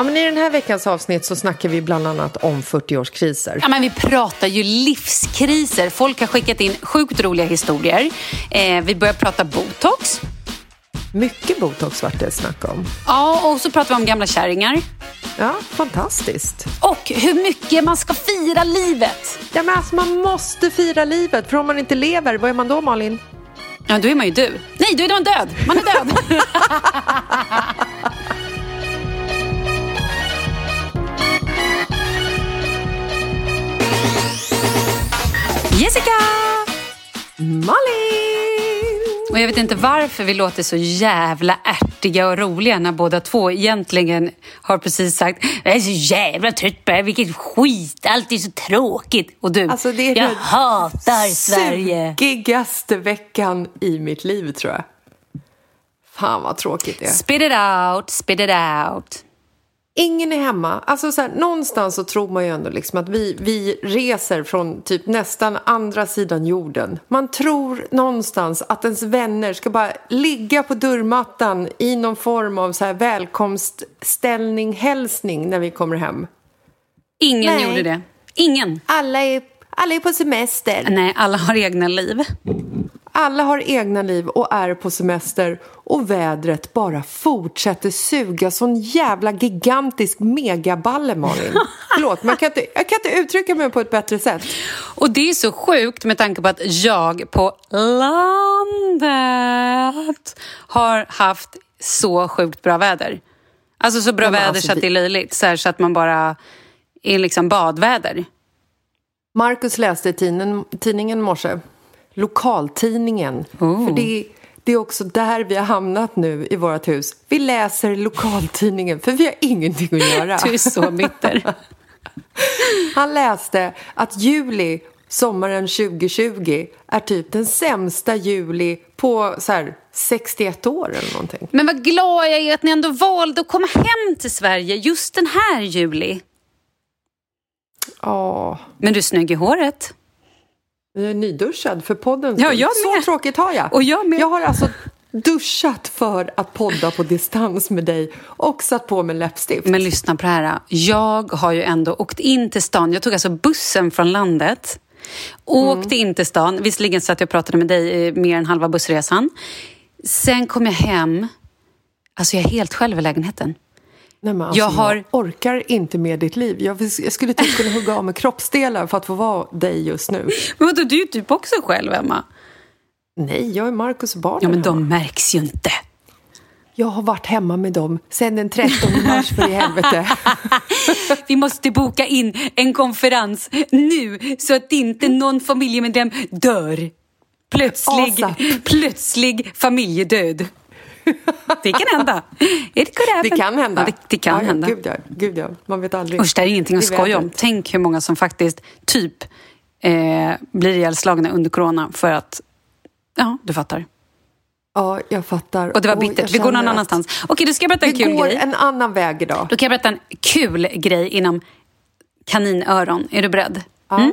Ja, men I den här veckans avsnitt så snackar vi bland annat om 40-årskriser. Ja, men vi pratar ju livskriser. Folk har skickat in sjukt roliga historier. Eh, vi börjar prata botox. Mycket botox vart det snack om. Ja, och så pratar vi om gamla kärringar. Ja, fantastiskt. Och hur mycket man ska fira livet. Ja, men alltså, man måste fira livet, för om man inte lever, vad är man då Malin? Ja, då är man ju du. Nej, då är man död. Man är död. Jessica! Malin! Och jag vet inte varför vi låter så jävla ärtiga och roliga när båda två egentligen har precis sagt Jag är så jävla trött på det här, vilket skit, allt är så tråkigt. Och du, Alltså, det är jag den hatar Sverige. Sugigaste veckan i mitt liv tror jag. Fan vad tråkigt det är. Spit it out, spit it out. Ingen är hemma. Alltså så här, någonstans så tror man ju ändå liksom att vi, vi reser från typ nästan andra sidan jorden. Man tror någonstans att ens vänner ska bara ligga på dörrmattan i någon form av så här välkomstställning, hälsning när vi kommer hem. Ingen Nej. gjorde det. Ingen. Alla är, alla är på semester. Nej, alla har egna liv. Alla har egna liv och är på semester och vädret bara fortsätter suga sån jävla gigantisk megaballe, Malin. Förlåt, jag kan, inte, jag kan inte uttrycka mig på ett bättre sätt. Och det är så sjukt med tanke på att jag på landet har haft så sjukt bra väder. Alltså så bra Ja, väder alltså, så att det är löjligt. Så, här, så att man bara är liksom badväder. Marcus läste i tidningen, tidningen i morse, lokaltidningen. Oh. För det, det är också där vi har hamnat nu i vårt hus. Vi läser lokaltidningen, för vi har ingenting att göra. Du är så bitter. Han läste att juli, sommaren 2020, är typ den sämsta juli på så här, 61 år eller någonting. Men vad glad jag är att ni ändå valde att komma hem till Sverige just den här juli. Ja, Men du är snygg i håret. Jag är nyduschad för podden. Ja, jag Så med. tråkigt har jag. Och jag med. Jag har alltså duschat för att podda på distans med dig och satt på mig läppstift. Men lyssna på det här. Jag har ju ändå åkt in till stan. Jag tog alltså bussen från landet. Åkte in till stan. Visserligen satt jag och pratade med dig mer än halva bussresan. Sen kom jag hem. Alltså jag är helt själv i lägenheten. Nej, men alltså, Jag har- jag orkar inte med ditt liv. Jag, jag skulle typ kunna hugga av mig kroppsdelar för att få vara dig just nu. Men vadå, du är ju typ också själv, Emma. Nej, jag är Marcus och barnen Ja, men de märks ju inte. Jag har varit hemma med dem sedan den 13 mars för i helvete. Vi måste boka in en konferens nu så att inte någon familjemedlem dör. Plötslig, ASAP. plötslig familjedöd. Det kan hända. It could happen. Det kan hända. Ja, det, det kan ja, ja, hända. Gud ja, gud ja, man vet aldrig. Usch, det är ingenting att skoja om. Tänk hur många som faktiskt typ eh, blir ihjälslagna under corona för att, ja, du fattar. Ja, jag fattar. Och det var bittert. jag Vi går någon att annanstans. Okej, du ska jag berätta en Vi kul går grej. en annan väg idag. Då kan jag berätta en kul grej inom kaninöron. Är du beredd? Mm.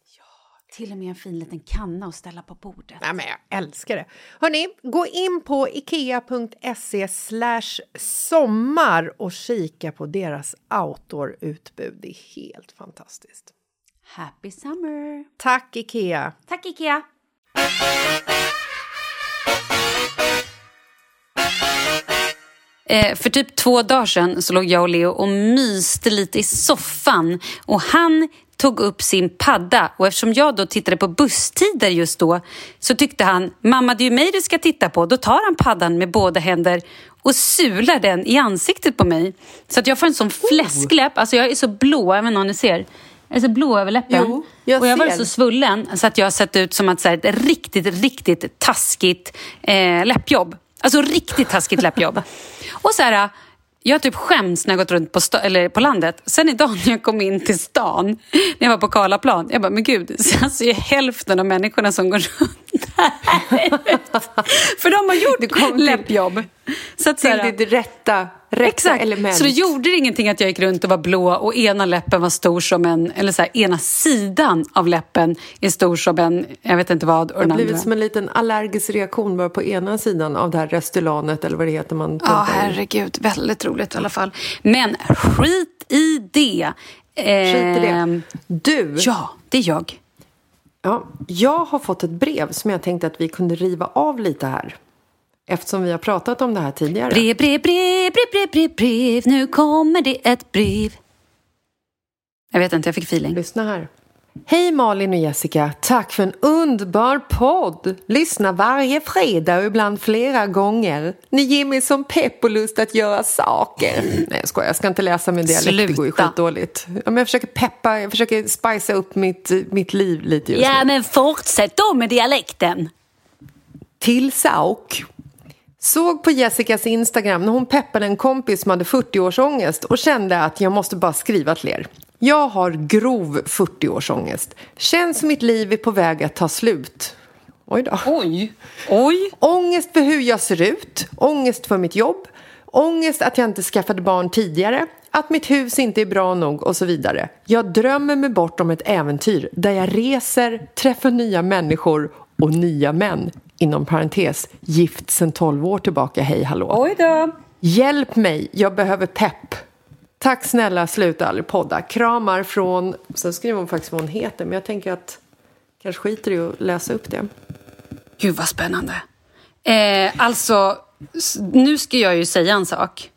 Till och med en fin liten kanna att ställa på bordet. Nej, men jag älskar det. Hörni, gå in på ikea.se sommar och kika på deras outdoor-utbud. Det är helt fantastiskt. Happy summer! Tack, Ikea! Tack Ikea! Eh, för typ två dagar sedan så låg jag och Leo och myste lite i soffan och han tog upp sin padda och eftersom jag då tittade på busstider just då så tyckte han mamma det är ju mig du ska titta på. Då tar han paddan med båda händer och sular den i ansiktet på mig. Så att jag får en sån fläskläpp, alltså jag är så blå, även om ni ser. Jag är så blå över läppen. Jo, jag och jag var så svullen så att jag har sett ut som att, så här, ett riktigt, riktigt taskigt eh, läppjobb. Alltså riktigt taskigt läppjobb. Och så här, jag typ skäms när jag gått runt på, eller på landet. Sen idag när jag kom in till stan, när jag var på Karlaplan, jag bara, men gud, så alltså är hälften av människorna som går runt. För de har gjort till- läppjobb. Så att, Till här, ditt rätta, rätta Exakt. element. Så det gjorde det ingenting att jag gick runt och var blå och ena läppen var stor som en, eller så här, ena sidan av läppen är stor som en, jag vet inte vad, och det har blivit andra. som en liten allergisk reaktion bara på ena sidan av det här Restylane eller vad det heter man Ja, in. herregud. Väldigt roligt i alla fall. Men skit i det. Skit i det. Du, Ja, det är jag. Ja, jag har fått ett brev som jag tänkte att vi kunde riva av lite här. Eftersom vi har pratat om det här tidigare. Brev, brev, brev, brev, brev, brev, brev. Nu kommer det ett brev. Jag vet inte, jag fick feeling. Lyssna här. Hej Malin och Jessica, tack för en underbar podd! Lyssna varje fredag och ibland flera gånger. Ni ger mig som pepp och lust att göra saker. Nej jag skojar, jag ska inte läsa min dialekt, det går ju Sluta. skitdåligt. Ja, jag försöker peppa, jag försöker spicea upp mitt, mitt liv lite just nu. Ja, men fortsätt då med dialekten. Till Sauk. Såg på Jessicas Instagram när hon peppade en kompis som hade 40-årsångest och kände att jag måste bara skriva till er. Jag har grov 40-årsångest. Känns som mitt liv är på väg att ta slut. Oj då. Oj. Oj. Ångest för hur jag ser ut, ångest för mitt jobb, ångest att jag inte skaffade barn tidigare, att mitt hus inte är bra nog och så vidare. Jag drömmer mig bort om ett äventyr där jag reser, träffar nya människor och nya män. Inom parentes, gift sedan 12 år tillbaka, hej hallå. Oj då. Hjälp mig, jag behöver pepp. Tack snälla, sluta aldrig podda. Kramar från... Sen skriver hon faktiskt vad hon heter, men jag tänker att kanske skiter i att läsa upp det. Gud vad spännande. Eh, alltså, nu ska jag ju säga en sak.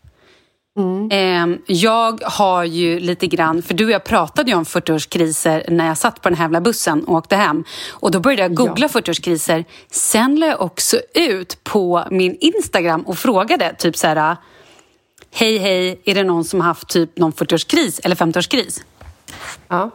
Eh, jag har ju lite grann, för du och jag pratade ju om 40-årskriser när jag satt på den här jävla bussen och åkte hem. Och då började jag googla Ja. 40-årskriser. Sen la jag också ut på min Instagram och frågade typ så här... Hej, hej, är det någon som har haft typ någon 40-årskris eller 50-årskris? Ja.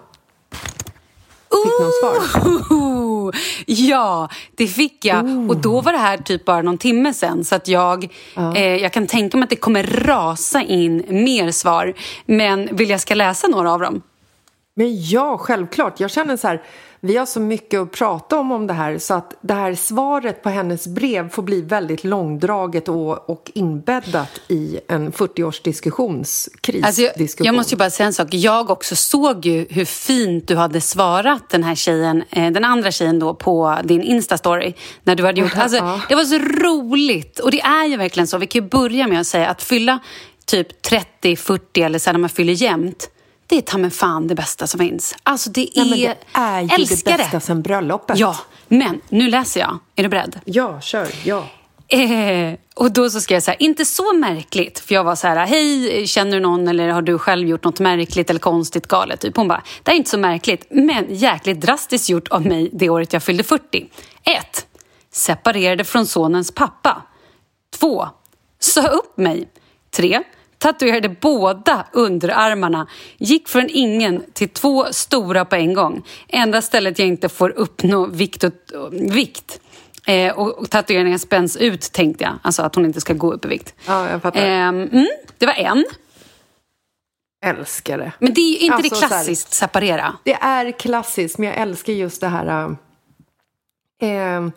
Fick någon svar? Oh, ja, det fick jag. Och då var det här typ bara någon timme sen. Så att jag, eh, jag kan tänka mig att det kommer rasa in mer svar. Men vill jag ska läsa några av dem? Men ja, självklart. Jag känner så här, vi har så mycket att prata om om det här så att det här svaret på hennes brev får bli väldigt långdraget och, och inbäddat i en 40-års diskussions, Alltså jag, jag måste ju bara säga en sak. Jag också såg ju hur fint du hade svarat den här tjejen, eh, den andra tjejen då på din Insta-story. När du hade gjort, alltså, Ja. det var så roligt. Och det är ju verkligen så. Vi kan ju börja med att säga att fylla typ 30, 40 eller sen när man fyller jämnt. Det är ta mig fan det bästa som finns. Alltså det är... Nej, det är ju älskar det bästa sen bröllopet. Ja, men nu läser jag. Är du beredd? Ja, kör. Ja. Eh, och då så skrev jag så här, inte så märkligt. För jag var så här, hej, känner du någon eller har du själv gjort något märkligt eller konstigt galet? Typ. Hon bara, det är inte så märkligt, men jäkligt drastiskt gjort av mig det året jag fyllde 40. 1. Separerade från sonens pappa. 2. Sa upp mig. 3. Tatuerade båda underarmarna. Gick från ingen till två stora på en gång. Enda stället jag inte får uppnå vikt. Och, vikt. Eh, och, och tatueringen spänns ut, tänkte jag. Alltså att hon inte ska gå upp i vikt. Ja, jag fattar. Ehm, mm, det var en. Älskar det. Men det är ju inte Alltså, det så här- klassiskt separera. Det är klassiskt, men jag älskar just det här... eh,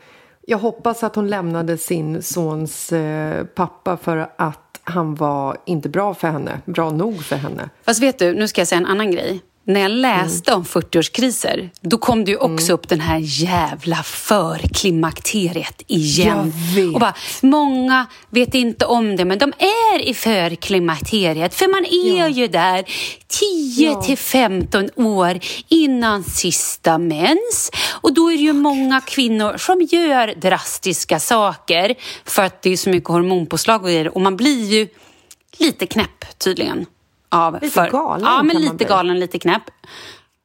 jag hoppas att hon lämnade sin sons eh, pappa för att han var inte bra för henne, bra nog för henne. Fast vet du, nu ska jag säga en annan grej. När jag läste om 40-årskriser, då kom det ju också upp den här jävla förklimakteriet igen. Jag vet. Och bara, många vet inte om det, men de är i förklimakteriet. För man är Ja. ju där 10 Ja. till 15 år innan sista mens. Och då är det ju många kvinnor som gör drastiska saker för att det är så mycket hormonpåslag och. Och man blir ju lite knäpp tydligen. Av Lite galen Ja, men lite galen, lite knäpp.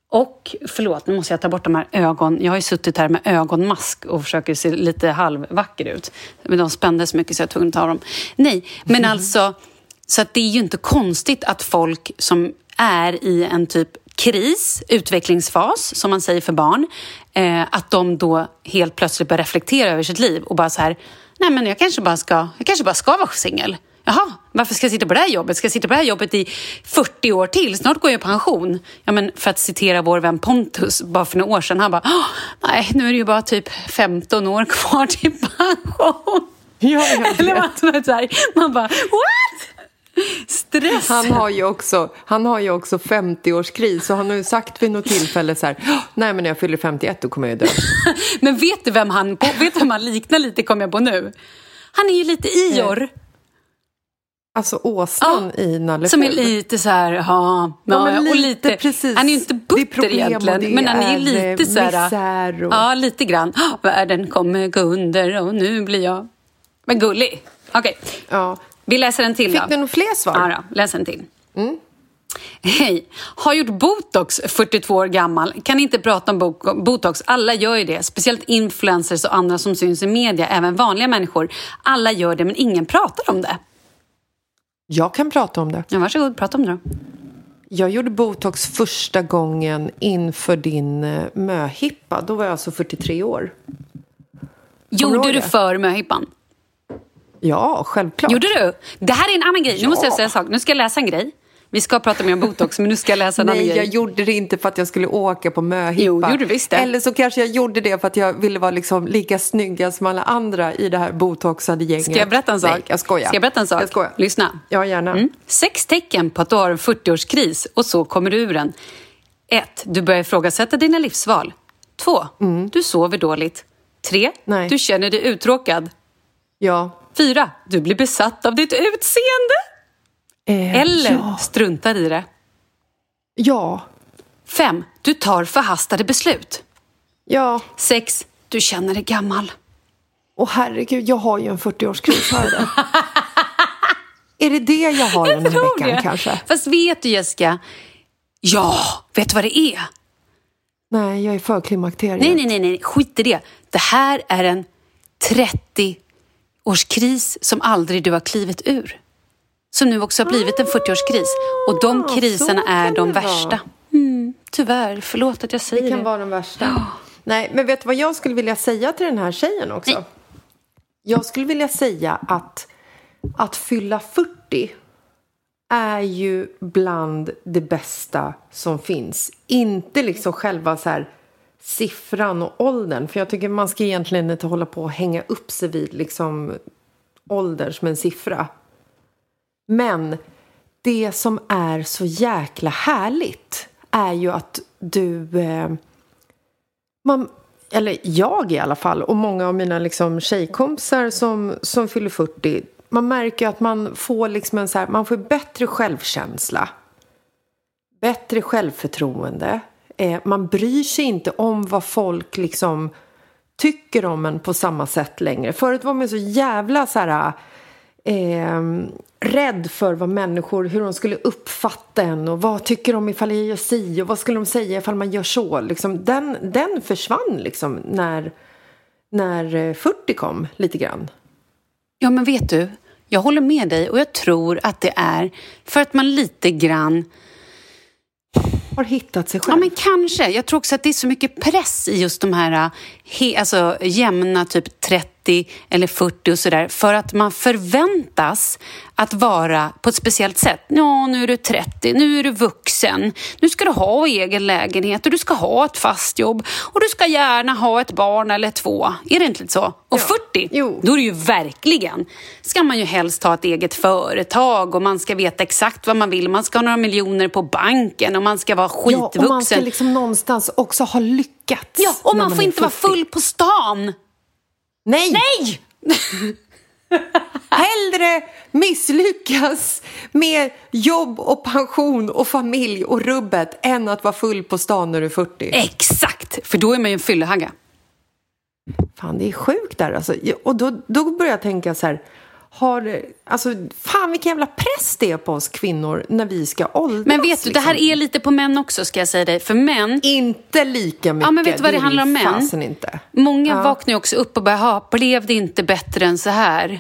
Och förlåt, nu måste jag ta bort de här ögon. Jag har ju suttit här med ögonmask och försöker se lite halvvacker ut. Men de spände så mycket så jag var tvungen att ta dem. Nej, men alltså, så att det är ju inte konstigt att folk som är i en typ kris, utvecklingsfas, som man säger för barn, eh, att de då helt plötsligt börjar reflektera över sitt liv och bara så här, nej men jag kanske bara ska, jag kanske bara ska vara singel. Jaha, varför ska jag sitta på det här jobbet? Ska jag sitta på det här jobbet i 40 år till? Snart går jag i pension. Ja, men för att citera vår vän Pontus, bara för några år sedan, han bara, "Åh, nej, nu är det ju bara typ 15 år kvar till pension. Ja, Eller vad så här, man bara, what? Stress. Han har ju också, han har ju också 50-årskris och han har ju sagt vid något tillfälle så här, nej men när jag fyller 51 då kommer jag dö. Men vet du vem han, vet du vem han liknar lite, kom jag på nu? Han är ju lite Ior. Alltså åsnan i Nalle Som är lite så här, ja, Ja, ja, men och lite, lite, precis. Han är ju inte butter egentligen, men han är lite så här, och- ja, lite grann. "Ah, Världen kommer gå under och nu blir jag... Men gullig. Okej, Ja. vi läser en till Fick då. du några fler svar? Ja, då, läs en till. Hej! Har gjort botox, 42 år gammal. Kan inte prata om bo- botox. Alla gör ju det. Speciellt influencers och andra som syns i media. Även vanliga människor. Alla gör det, men ingen pratar om det. Jag kan prata om det. Ja, varsågod, prata om det då. Jag gjorde botox första gången inför din eh, möhippa. Då var jag alltså 43 år. Gjorde du för möhippan? Ja, självklart. Gjorde du? Det här är en annan grej. Nu Ja. måste jag säga en sak. Nu ska jag läsa en grej. Vi ska prata mer om botox, men nu ska jag läsa en annan Nej, grej. jag gjorde det inte för att jag skulle åka på möhippa. Jo, gjorde du visst det. Eller så kanske jag gjorde det för att jag ville vara liksom lika snygg som alla andra i det här botoxade gänget. Ska jag berätta en sak? Nej, jag skojar. Ska jag berätta en sak? Jag skojar. Lyssna. Ja, gärna. Mm. Sex tecken på att du har en 40-årskris och så kommer du ur den. 1. Du börjar ifrågasätta dina livsval. 2. Du sover dåligt. 3. Mm. Nej. Du känner dig uttråkad. Ja. 4. Du blir besatt av ditt utseende. Eh, Eller Ja. struntar i det. Ja. 5. Du tar förhastade beslut. Ja. 6. Du känner dig gammal. Och herregud, jag har ju en 40-årskris. Har jag det? Är det det jag har den här veckan det. kanske? Fast vet du Jessica, ja, vet du vad det är? Nej, jag är för klimakteriet. Nej, nej, nej, nej, skit i det. Det här är en 30-årskris som aldrig du har klivit ur. Som nu också har blivit en 40-årskris. Och de Ah, kriserna är de värsta. Mm, tyvärr, förlåt att jag säger Det det. kan vara den värsta. Nej, men vet du vad jag skulle vilja säga till den här tjejen också? Nej. Jag skulle vilja säga att att fylla 40 är ju bland det bästa som finns. Inte liksom själva så här siffran och åldern. För jag tycker man ska egentligen inte hålla på och hänga upp sig vid liksom ålder som en siffra. Men det som är så jäkla härligt är ju att du... Eh, man, eller jag i alla fall, och många av mina liksom tjejkompisar som, som fyller 40 man märker ju att man får liksom en så här, man får bättre självkänsla. Bättre självförtroende. Eh, man bryr sig inte om vad folk liksom tycker om en på samma sätt längre. Förut var man så jävla så här eh, rädd för vad människor, hur de skulle uppfatta en och vad tycker de ifall jag gör si och vad skulle de säga ifall man gör så. Liksom, den, den försvann liksom när, när eh, 40 kom lite grann. Ja, men vet du, jag håller med dig och jag tror att det är för att man lite grann Har hittat sig Ja, själv. men kanske. Jag tror också att det är så mycket press i just de här he, alltså, jämna typ 30 eller 40 och sådär för att man förväntas att vara på ett speciellt sätt. Ja, nu är du 30, nu är du vuxen, nu ska du ha egen lägenhet och du ska ha ett fast jobb och du ska gärna ha ett barn eller två. Är det inte lite så? Och 40, Jo. då är det ju verkligen, ska man ju helst ha ett eget företag och man ska veta exakt vad man vill. Man ska ha några miljoner på banken och man ska vara Ja, skitvuxen. och man ska liksom någonstans också ha lyckats. Ja, och när man får inte vara 40. full på stan. Nej! Nej! Hellre misslyckas med jobb och pension och familj och rubbet än att vara full på stan när du är 40. Exakt, för då är man ju en fyllehagga. Fan, det är sjukt där alltså. Och då, då börjar jag tänka så här. Har, alltså, fan vilken jävla press det är på oss kvinnor när vi ska åldras. Men vet du, det här liksom. är lite på män också ska jag säga dig. För män, Inte lika mycket. Ja, men vet du vad det är handlar om män? inte. många Ja. vaknar ju också upp och bara, "Jaha, blev det inte bättre än så här?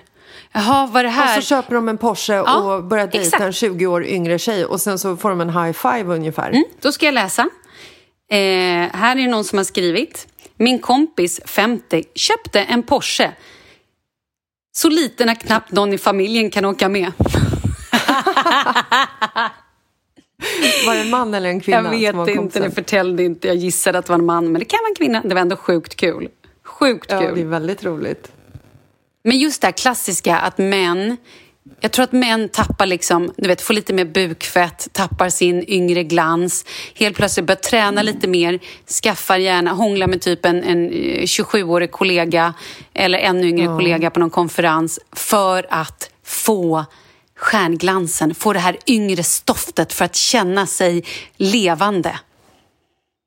Jaha, var det Och här? så köper de en Porsche Ja, och börjar dejta exakt. en 20 år yngre tjej och sen så får de en high five ungefär. Mm, då ska jag läsa. Eh, här är det någon som har skrivit. Min kompis, 50, köpte en Porsche. Så liten att knappt någon i familjen kan åka med. Var det en man eller en kvinna? Jag vet inte, det förtällde inte. Jag gissade att det var en man, men det kan vara en kvinna. Det var ändå sjukt kul. Sjukt Ja, kul. det är väldigt roligt. Men just det här klassiska att män... Jag tror att män tappar liksom, du vet, får lite mer bukfett, tappar sin yngre glans. Helt plötsligt börjar träna lite mer, skaffar gärna, hånglar med typ en, en eh, 27-årig kollega eller ännu yngre kollega på någon konferens för att få stjärnglansen, få det här yngre stoftet för att känna sig levande.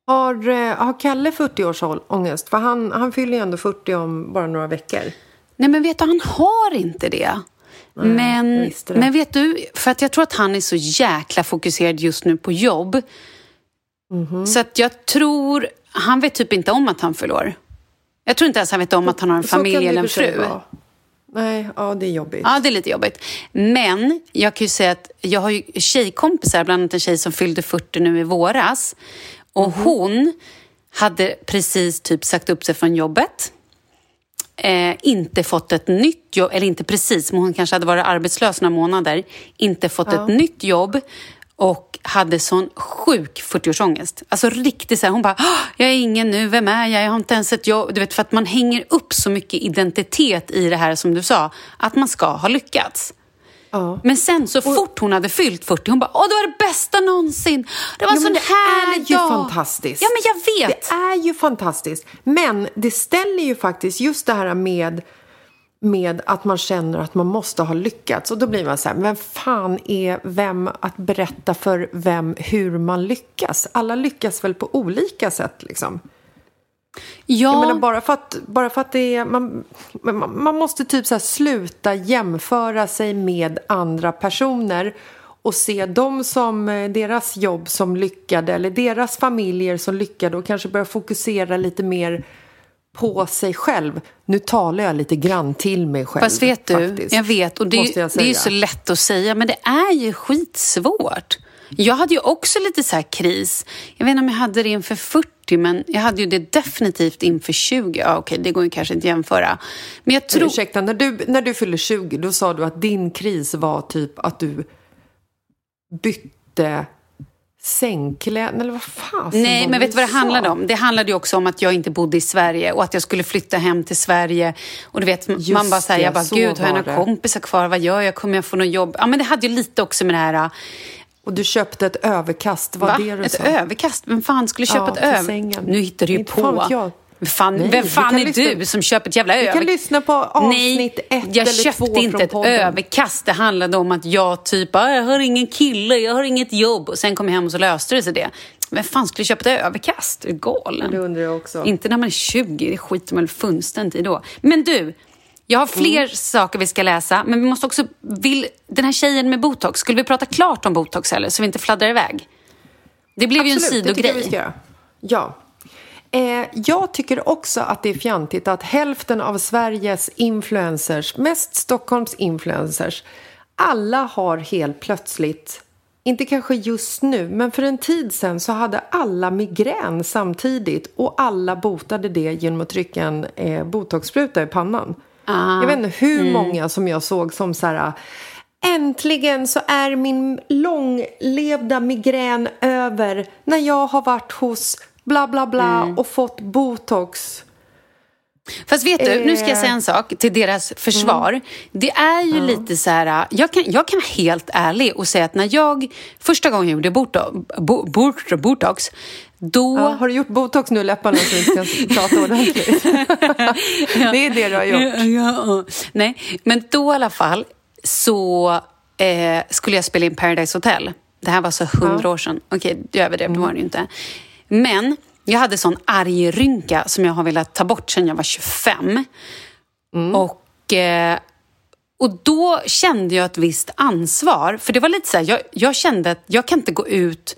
Har, eh, har Kalle 40 års ål- ångest? För han, han fyller ju ändå 40 om bara några veckor. Nej, men vet du, han har inte det. Men, men vet du, för att jag tror att han är så jäkla fokuserad just nu på jobb. Mhm. Så att jag tror, han vet typ inte om att han förlorar. Jag tror inte ens han vet om att han har en Så familj eller en fru. vara. Nej, ja det är jobbigt. Ja, det är lite jobbigt. Men jag kan ju säga att jag har ju tjejkompisar, bland annat en tjej som fyllde 40 nu i våras. Och Mhm. hon hade precis typ sagt upp sig från jobbet. Eh, inte fått ett nytt jobb, eller inte precis, men hon kanske hade varit arbetslös några månader. Inte fått ett nytt jobb och hade sån sjuk 40-årsångest. Alltså riktigt så här, hon bara, "Åh, jag är ingen nu, vem är jag? Jag har inte ens ett jobb. Du vet, för att man hänger upp så mycket identitet i det här som du sa, att man ska ha lyckats. Ja. Men sen så fort hon hade fyllt 40, hon bara, åh det var det bästa någonsin. Det var en Ja, sån men det härlig är ju dag. fantastiskt. Ja, men jag vet. Det är ju fantastiskt. Men det ställer ju faktiskt just det här med, med att man känner att man måste ha lyckats. Och då blir man så här, vem fan är vem att berätta för vem hur man lyckas? Alla lyckas väl på olika sätt liksom. Ja. Jag menar, bara för att, bara för att det är... Man, man, man måste typ så sluta jämföra sig med andra personer och se dem som eh, deras jobb som lyckade eller deras familjer som lyckade och kanske börja fokusera lite mer på sig själv. Nu talar jag lite grann till mig själv. Fast vet du, faktiskt, jag vet och det, jag det är ju så lätt att säga men det är ju skitsvårt. Jag hade ju också lite så kris. Jag vet inte om jag hade det inför 40 men jag hade ju det definitivt inför 20. Ja, okej, det går ju kanske inte att jämföra. Men jag tror... Ursäkta, när du, när du fyllde 20 då sa du att din kris var typ att du bytte sängkläder, eller vad fan Nej, men vet du vad det handlade om? Det handlade ju också om att jag inte bodde i Sverige och att jag skulle flytta hem till Sverige. Och du vet, Just man bara säger, jag bara, så gud, har jag några kompisar kvar? Vad gör jag? Kommer jag få något jobb? Ja, men det hade ju lite också med det här... Och du köpte ett överkast, var Va? det du Ett sa? överkast? Vem fan skulle köpa Ja, ett till över... sängen. Nu hittar du ju fan på. fan, Nej, vem vi fan är lyssna- du som köper ett jävla Vi över... kan lyssna på avsnitt Nej, ett jag eller köpte två inte ett podden. överkast. Det handlade om att jag typ, "Ah, jag har ingen kille, jag har inget jobb. Och sen kom jag hem och så löste det sig det. Vem fan skulle köpa ett överkast? Är du galen? Det undrar jag också. Inte när man är 20, det skiter man väl fullständigt i då. Men du, jag har fler Mm. saker vi ska läsa. Men vi måste också... Vill, den här tjejen med botox, skulle vi prata klart om botox eller? Så vi inte fladdrar iväg. Det blev ju en Absolut, det tycker jag vi ska sidogrej. göra. Ja. Eh, jag tycker också att det är fjantigt att hälften av Sveriges influencers, mest Stockholms influencers, alla har helt plötsligt, inte kanske just nu, men för en tid sedan så hade alla migrän samtidigt och alla botade det genom att trycka en eh, botoxspruta i pannan. Ah. Jag vet inte hur Mm. många som jag såg som så här Äntligen så är min långlevda migrän över när jag har varit hos bla bla bla Mm. och fått botox. Fast vet du, nu ska jag Eh. säga en sak till deras försvar. Det är ju lite så här, jag kan, jag kan vara helt ärlig och säga att när jag första gången gjorde botox, bo, bo, botox då... Ja, har du gjort botox nu i läpparna så du kan prata ordentligt? det är det du har gjort. Ja. Nej, men då i alla fall så eh, skulle jag spela in Paradise Hotel. Det här var så hundra år sedan. Okej, jag överdrev, det var det ju inte. Men jag hade sån arg rynka som jag har velat ta bort sedan jag var 25. Och, eh, och då kände jag ett visst ansvar. För det var lite så här, jag, jag kände att jag kan inte gå ut...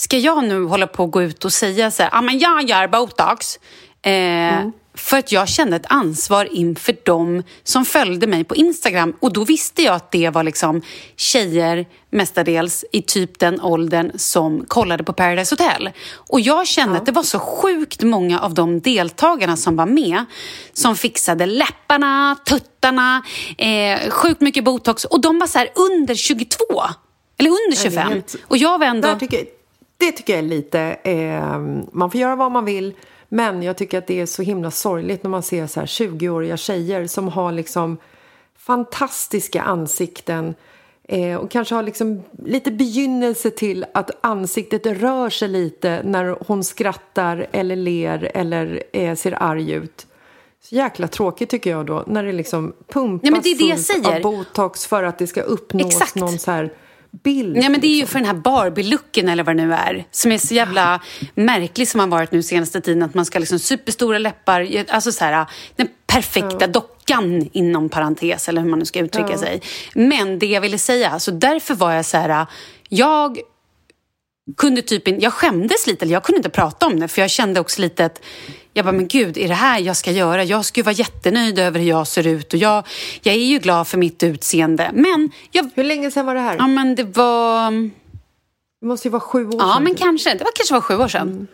Ska jag nu hålla på att gå ut och säga så här, ah, men jag gör botox. Eh, För att jag kände ett ansvar inför dem som följde mig på Instagram. Och då visste jag att det var liksom tjejer, mestadels i typ den åldern, som kollade på Paradise Hotel. Och jag kände att det var så sjukt många av de deltagarna som var med som fixade läpparna, tuttarna, eh, sjukt mycket botox. Och de var så under 22. Eller under det är 25. helt- Och jag var ändå... Det tycker jag är lite... Eh, man får göra vad man vill. Men jag tycker att det är så himla sorgligt när man ser så här 20-åriga tjejer som har liksom fantastiska ansikten eh, och kanske har liksom lite begynnelse till att ansiktet rör sig lite när hon skrattar eller ler eller eh, ser arg ut. Så jäkla tråkigt tycker jag då när det liksom pumpas men det det fullt av botox för att det ska uppnås Exakt. någon så här bild. Nej, men det är ju liksom. för den här Barbie-looken eller vad det nu är som är så jävla märklig som har varit nu senaste tiden. Att man ska ha liksom superstora läppar, alltså så här, den perfekta dockan inom parentes eller hur man nu ska uttrycka sig. Men det jag ville säga, så därför var jag så här, jag kunde typ in, jag skämdes lite, eller jag kunde inte prata om det för jag kände också lite att jag bara, men gud, är det här jag ska göra? Jag ska ju vara jättenöjd över hur jag ser ut och jag, jag är ju glad för mitt utseende. Men jag, Hur länge sedan var det här? ja men det var... Det måste ju vara sju år Ja, sedan. men kanske. Det var kanske var sju år sedan. Mm.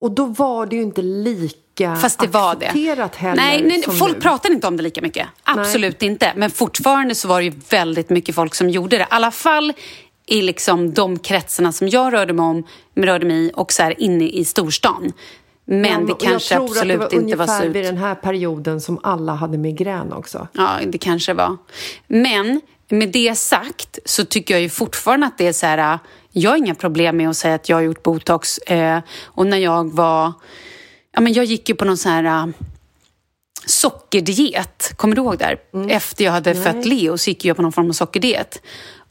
Och då var det ju inte lika Fast det var det. accepterat heller Nej, nej folk nu. pratade inte om det lika mycket. Absolut inte. Men fortfarande så var det ju väldigt mycket folk som gjorde det. I alla fall i liksom de kretsarna som jag rörde mig om, rörde mig i och så här inne i storstan. Men Ja, det kanske jag tror absolut att det var inte var så ungefär vid den här perioden som alla hade migrän också. Ja, det kanske var. Men med det sagt så tycker jag ju fortfarande att det är så här... Jag har inga problem med att säga att jag har gjort botox. Eh, och när jag var... Ja, men jag gick ju på någon sån här... sockerdiet. Kommer du ihåg där? Mm. Efter jag hade fött Leo så gick jag på någon form av sockerdiet.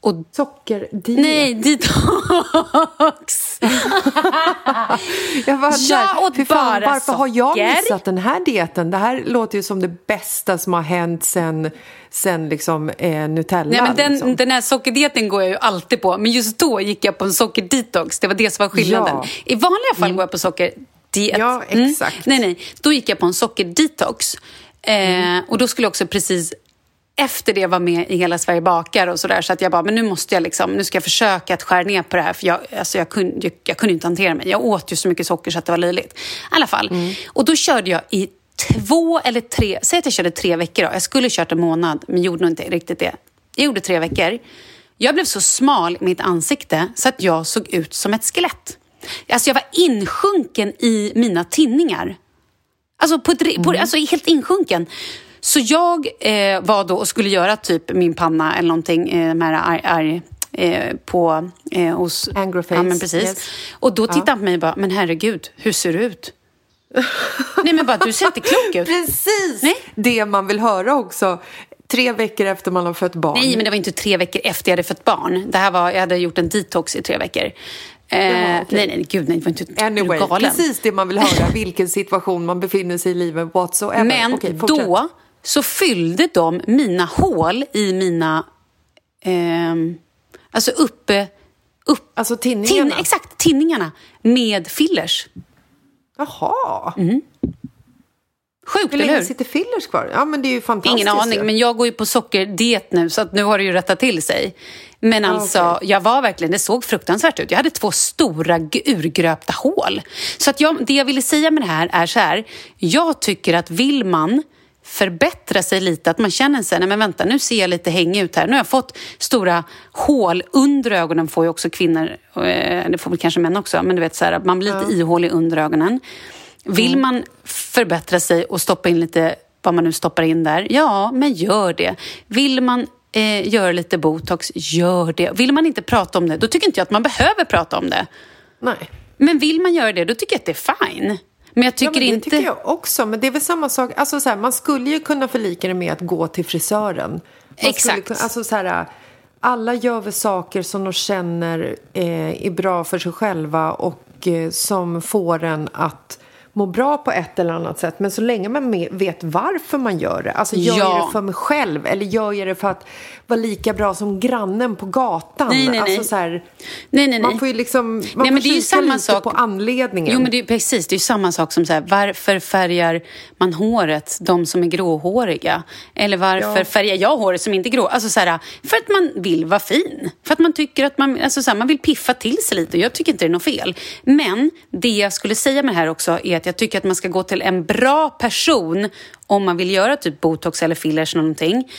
Och Sockerdiet. Nej, detox! Jag bara, Jag åt fan, bara varför har jag socker. missat den här dieten? Det här låter ju som det bästa som har hänt sen, sen liksom, eh, Nutella. Nej, men den, liksom. den här sockerdieten går jag ju alltid på. Men just då gick jag på en sockerdetox. Det var det som var skillnaden. Ja. I vanliga fall går jag på sockerdiet. Ja, exakt. Nej, nej. Då gick jag på en sockerdetox. Eh, och då skulle jag också precis efter det vara med i Hela Sverige bakar och sådär. Så att jag bara, men nu måste jag liksom, nu ska jag försöka att skära ner på det här. För jag, alltså jag, kunde, jag, jag kunde inte hantera mig. Jag åt ju så mycket socker så att det var löjligt. I alla fall. Och då körde jag i två eller tre, säg att jag körde tre veckor då. Jag skulle kört en månad, men gjorde nog inte riktigt det. Jag gjorde tre veckor. Jag blev så smal i mitt ansikte så att jag såg ut som ett skelett. Alltså jag var insjunken i mina tinningar. Alltså, på ett, på, alltså helt insjunken. Så jag eh, var då och skulle göra typ min panna eller någonting eh, med arg, arg, eh, på, eh, hos... Angry face, Ja, men precis. yes. Och då tittade han på mig och bara, men herregud, hur ser du ut? Nej men bara, du ser inte klok ut. Precis Nej. det man vill höra också. Tre veckor efter man har fött barn. Nej, men det var inte tre veckor efter jag hade fått barn. Det här var, jag hade gjort en detox i tre veckor. Eh, Jaha, okej. Nej, nej, gud, nej, det var inte Anyway, galen? precis det man vill höra, vilken situation man befinner sig i livet whatsoever. Men fortsätt. då så fyllde de mina hål i mina... ehm, alltså uppe... Upp, Alltså tinningarna? tin, exakt, tinningarna med fillers. Jaha. Sjukt, Hur länge sitter fillers kvar? Ja, men det är ju fantastiskt. Ingen aning, ju. men jag går ju på sockerdiet nu så att nu har det ju rättat till sig. Men alltså, Ah, okej. jag var verkligen, det såg fruktansvärt ut. Jag hade två stora urgröpta hål. Så att jag, det jag ville säga med det här är så här, jag tycker att vill man förbättra sig lite, att man känner sig, nej men vänta, nu ser jag lite hängig ut här. Nu har jag fått stora hål under ögonen, får ju också kvinnor, eh, det får väl kanske män också, men du vet så här, man blir lite ihålig under ögonen. Vill man förbättra sig och stoppa in lite vad man nu stoppar in där, ja, men gör det. Vill man eh, göra lite botox, gör det. Vill man inte prata om det, då tycker inte jag att man behöver prata om det. Nej. Men vill man göra det, då tycker jag att det är fine. Men jag tycker ja, men det inte... tycker jag också. Men det är väl samma sak. Alltså, så här, man skulle ju kunna förlika det med att gå till frisören. Man Exakt. Kunna, alltså, så här, alla gör väl saker som de känner eh, är bra för sig själva och eh, som får en att må bra på ett eller annat sätt. Men så länge man vet varför man gör det. Alltså gör Ja. jag det för mig själv eller gör jag det för att vara lika bra som grannen på gatan? Nej, nej, alltså, nej. Så här, Nej, nej, nej. Man får ju liksom man Nej, men det är ju samma sak. på anledningen. Jo, men det är, precis. Det är ju samma sak som så här, varför färgar man håret, de som är gråhåriga? Eller varför Ja. färgar jag håret som inte är grå? Alltså så här, för att man vill vara fin. För att man tycker att man, alltså så här, man vill piffa till sig lite. Jag tycker inte det är något fel. Men det jag skulle säga med det här också är att jag tycker att man ska gå till en bra person om man vill göra typ botox eller fillers eller någonting.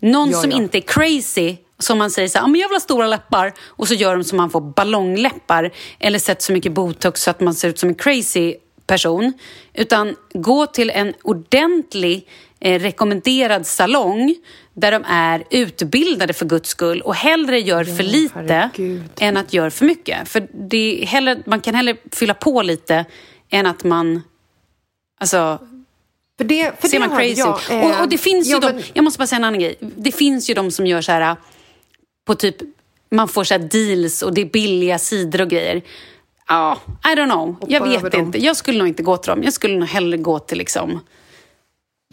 Någon Ja, som ja. inte är crazy som man säger så här, "Ah, men jag vill ha stora läppar och så gör de så man får ballongläppar eller sätter så mycket botox så att man ser ut som en crazy person. Utan gå till en ordentlig eh, rekommenderad salong där de är utbildade för guds skull och hellre gör för lite herregud. än att göra för mycket. För det är hellre, man kan hellre fylla på lite än att man... Alltså, För det, för ser det man crazy jag, ut? eh, Och, och det finns ja, ju de, men- jag måste bara säga en annan grej. Det finns ju de som gör så här på typ, man får så här deals och det är billiga sidor och grejer. Ja, I don't know. jag vet inte. Jag skulle nog inte gå till dem. Jag skulle nog hellre gå till liksom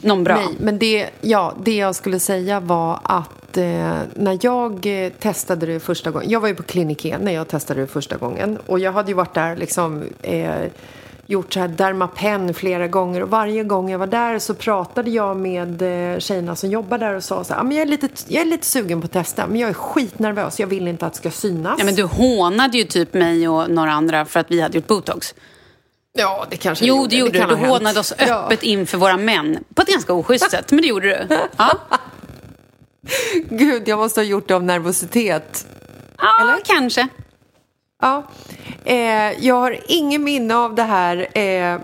någon bra. Nej, men det, ja, det jag skulle säga var att eh, när jag eh, testade det första gången, jag var ju på Kliniké när jag testade det första gången och jag hade ju varit där liksom eh, gjort så här Dermapen flera gånger och varje gång jag var där så pratade jag med eh, tjejerna som jobbar där och sa så här, "Ah, men jag är, lite, jag är lite sugen på att testa men jag är skitnervös, jag vill inte att det ska synas. Ja, men du hånade ju typ mig och några andra för att vi hade gjort botox. Ja, det kanske Jo, det gjorde du. kan Du ha hänt. hånade oss Ja. öppet inför våra män. På ett ganska oschysst sätt, men det gjorde du. Ja, Gud, jag måste ha gjort det av nervositet. ja kanske. Ja, eh, jag har ingen minne av det här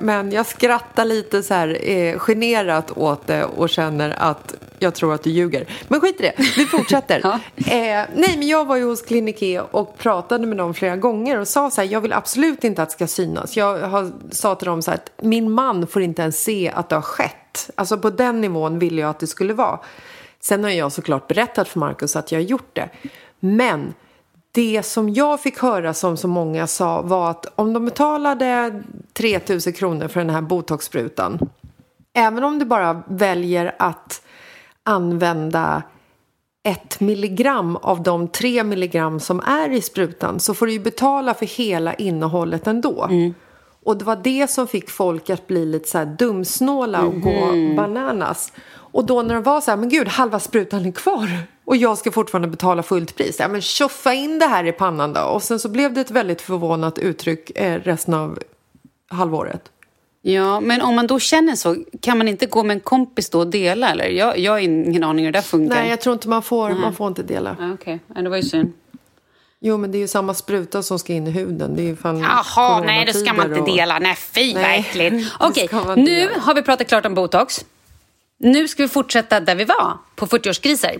men eh, men jag skrattar lite så här eh, generat åt det och känner att jag tror att du ljuger. Men skit i det, vi fortsätter. Ja. eh, nej, men jag var ju hos Kliniké och pratade med dem flera gånger och sa så här, jag vill absolut inte att det ska synas. Jag har, sa till dem så här att min man får inte ens se att det har skett. Alltså på den nivån ville jag att det skulle vara. Sen har jag såklart berättat för Markus att jag har gjort det. Men det som jag fick höra som så många sa var att om de betalade 3000 kronor för den här botoxsprutan även om du bara väljer att använda ett milligram av de tre milligram som är i sprutan så får du ju betala för hela innehållet ändå. Mm. Och det var det som fick folk att bli lite så här dumsnåla och mm. gå mhm. bananas. Och då när de var så här, men gud, halva sprutan är kvar och jag ska fortfarande betala fullt pris. Ja, men tjoffa in det här i pannan då. Och sen så blev det ett väldigt förvånat uttryck eh, resten av halvåret. Ja, men om man då känner så, kan man inte gå med en kompis då och dela? Eller? Jag, jag har ingen aning hur det där funkar. Nej, jag tror inte man får, mm. man får inte dela. Ah, Okej, okay. det var ju synd. Jo, men det är ju samma spruta som ska in i huden. Det är ju fan Jaha, nej, det ska man inte och... dela. Nej, fy nej, vad äckligt. Okej, nu göra. har vi pratat klart om botox. Nu ska vi fortsätta där vi var, på 40-årskriser.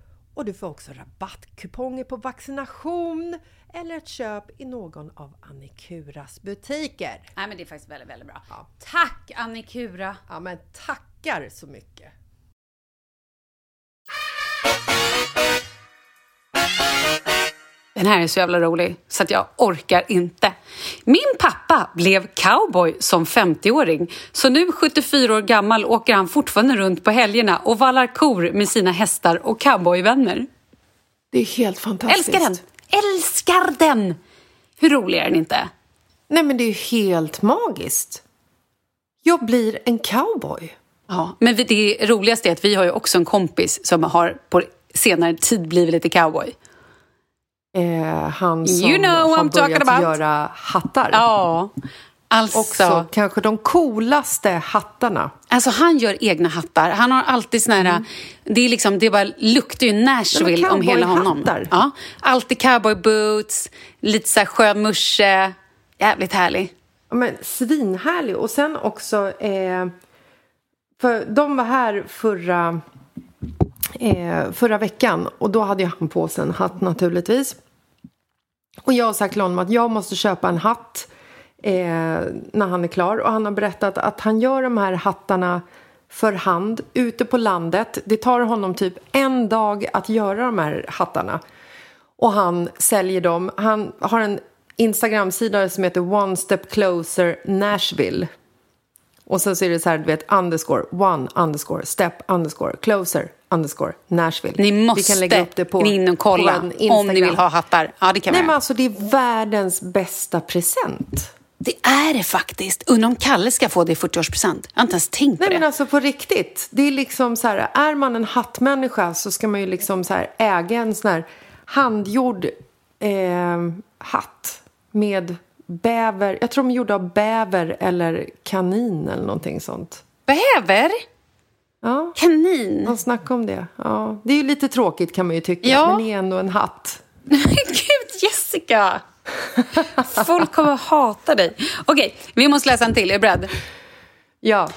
och du får också rabattkuponger på vaccination eller ett köp i någon av Annikuras butiker. Nej, men det är faktiskt väldigt, väldigt bra. Ja. Tack Annikura! Ja, men tackar så mycket! Den här är så jävla rolig så att jag orkar inte. Min pappa blev cowboy som 50-åring så nu 74 år gammal åker han fortfarande runt på helgerna och vallar kor med sina hästar och cowboyvänner. Det är helt fantastiskt. Älskar den! Älskar den! Hur rolig är den inte? Nej, men det är ju helt magiskt. Jag blir en cowboy. Ja, men det roligaste är att vi har ju också en kompis som har på senare tid blivit lite cowboy. Eh, han som You know har börjat about. göra hattar. Ja, alltså... Också kanske de coolaste hattarna. Alltså han gör egna hattar. Han har alltid såna här... Det är liksom, det bara luktar ju Nashville om hela honom. Ja, alltid cowboy boots, lite så här skön musche. Jävligt härlig. Ja, men svinhärlig. Och sen också... Eh, för de var här förra, eh, förra veckan och då hade jag han på sig en hatt naturligtvis. Och jag har sagt till honom att jag måste köpa en hatt eh, när han är klar. Och han har berättat att han gör de här hattarna för hand ute på landet. Det tar honom typ en dag att göra de här hattarna. Och han säljer dem. Han har en Instagram-sida som heter One Step Closer Nashville. Och sen så är det så här, du vet, underscore, one, underscore, step, underscore, closer, underscore, Nashville. Ni Vi måste kan lägga upp det på, in och kolla om ni vill ha hattar. Ja, det kan Nej vi men alltså det är världens bästa present. Det är det faktiskt. Undrar om Kalle ska få det i 40-årspresent. Jag har inte ens tänkt på Nej det. men alltså på riktigt. Det är liksom så här, är man en hattmänniska så ska man ju liksom så här äga en sån här handgjord eh, hatt med bäver. Jag tror de är gjorda av bäver eller kanin eller någonting sånt. Bäver? Ja, Kanin? de snackar om det. Ja, det är ju lite tråkigt kan man ju tycka, Ja. men det är ändå en hatt. Gud, Jessica! Folk kommer att hata dig. Okej, vi måste läsa en till. Är du beredd? Ja,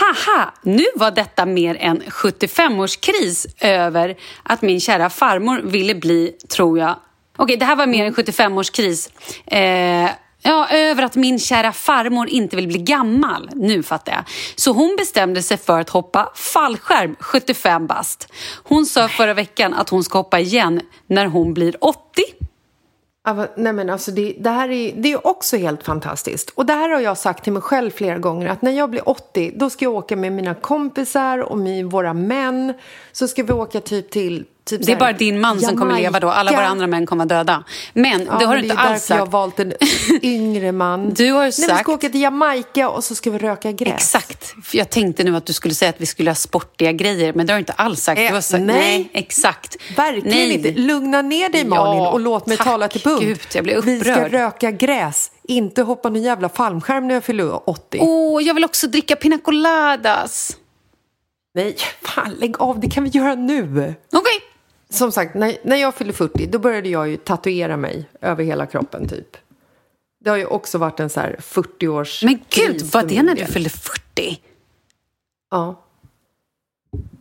Haha, nu var detta mer en 75-årskris över att min kära farmor ville bli, tror jag... Okej, det här var mer en 75-årskris. Eh, ja, över att min kära farmor inte vill bli gammal. Nu fattar jag. Så hon bestämde sig för att hoppa fallskärm 75 bast. Hon sa förra veckan att hon ska hoppa igen när hon blir 80. Ja, va- Nej men alltså det, det här är, det är också helt fantastiskt. Och det här har jag sagt till mig själv flera gånger att när jag blir 80 då ska jag åka med mina kompisar och med våra män. Så ska vi åka typ till typ Det är bara din man som kommer leva då. Alla våra Jamaica. andra män kommer vara döda. Men Ja, det har men du inte är alls därför jag har sagt. valt en yngre man. Du har ju Nej, vi sagt- ska åka till Jamaica och så ska vi röka gräs. Exakt. För Jag tänkte nu att du skulle säga att vi skulle ha sportiga grejer, men det har du inte alls sagt. Eh, sagt nej. exakt. Verkligen nej. inte. Lugna ner dig Malin Ja, och låt mig tack. tala till punkt. Gud, jag blir Vi ska upprörd. röka gräs, inte hoppa någon jävla fallskärm när jag fyller 80. Åh, jag vill också dricka pina coladas. Nej, fan lägg av, det kan vi göra nu. Okej. Som sagt, när, när jag fyllde 40 då började jag ju tatuera mig över hela kroppen typ. Det har ju också varit en så här 40-års Men gud, var det när du fyllde 40? Ja,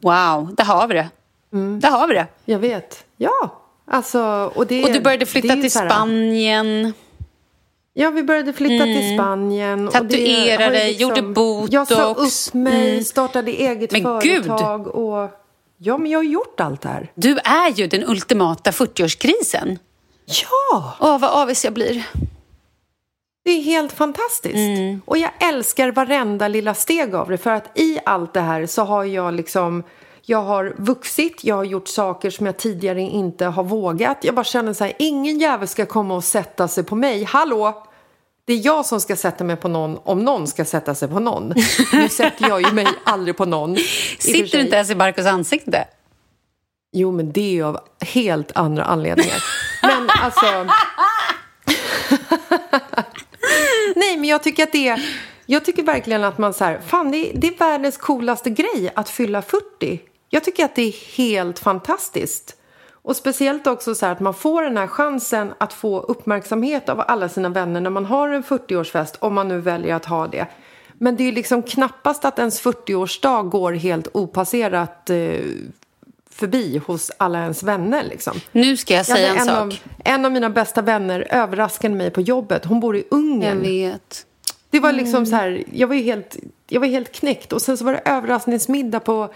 Wow, där har vi det. Mm. Där har vi det. jag vet. Ja, alltså och det Och du började flytta till här- Spanien. Ja, vi började flytta till Spanien. Mm. Tatuerade, liksom- gjorde botox. Jag sa upp mig, Mm. startade eget Men gud! företag och... Ja, men jag har gjort allt det här. Du är ju den ultimata 40-årskrisen. Ja! Åh, vad avis jag blir. Det är helt fantastiskt. Mm. Och jag älskar varenda lilla steg av det. För att i allt det här så har jag liksom... Jag har vuxit, jag har gjort saker som jag tidigare inte har vågat. Jag bara känner så här, ingen jävel ska komma och sätta sig på mig. Hallå! Det är jag som ska sätta mig på någon om någon ska sätta sig på någon. Nu sätter jag ju mig aldrig på någon. Sitter du inte ens i Marcos ansikte? Jo, men det är av helt andra anledningar. Men alltså... Nej, men jag tycker att det är... Jag tycker verkligen att man så här, fan det är, det är världens coolaste grej att fylla 40. Jag tycker att det är helt fantastiskt. Och speciellt också så här att man får den här chansen att få uppmärksamhet av alla sina vänner när man har en 40-årsfest, om man nu väljer att ha det. Men det är liksom knappast att ens 40-årsdag går helt opasserat eh, förbi hos alla ens vänner. Liksom. Nu ska jag säga hade en, sak. Av, en av mina bästa vänner överraskade mig på jobbet. Hon bor i Jag Ungern. vet. Det var liksom så här, jag var helt, jag var helt knäckt. Och sen så var det överraskningsmiddag på,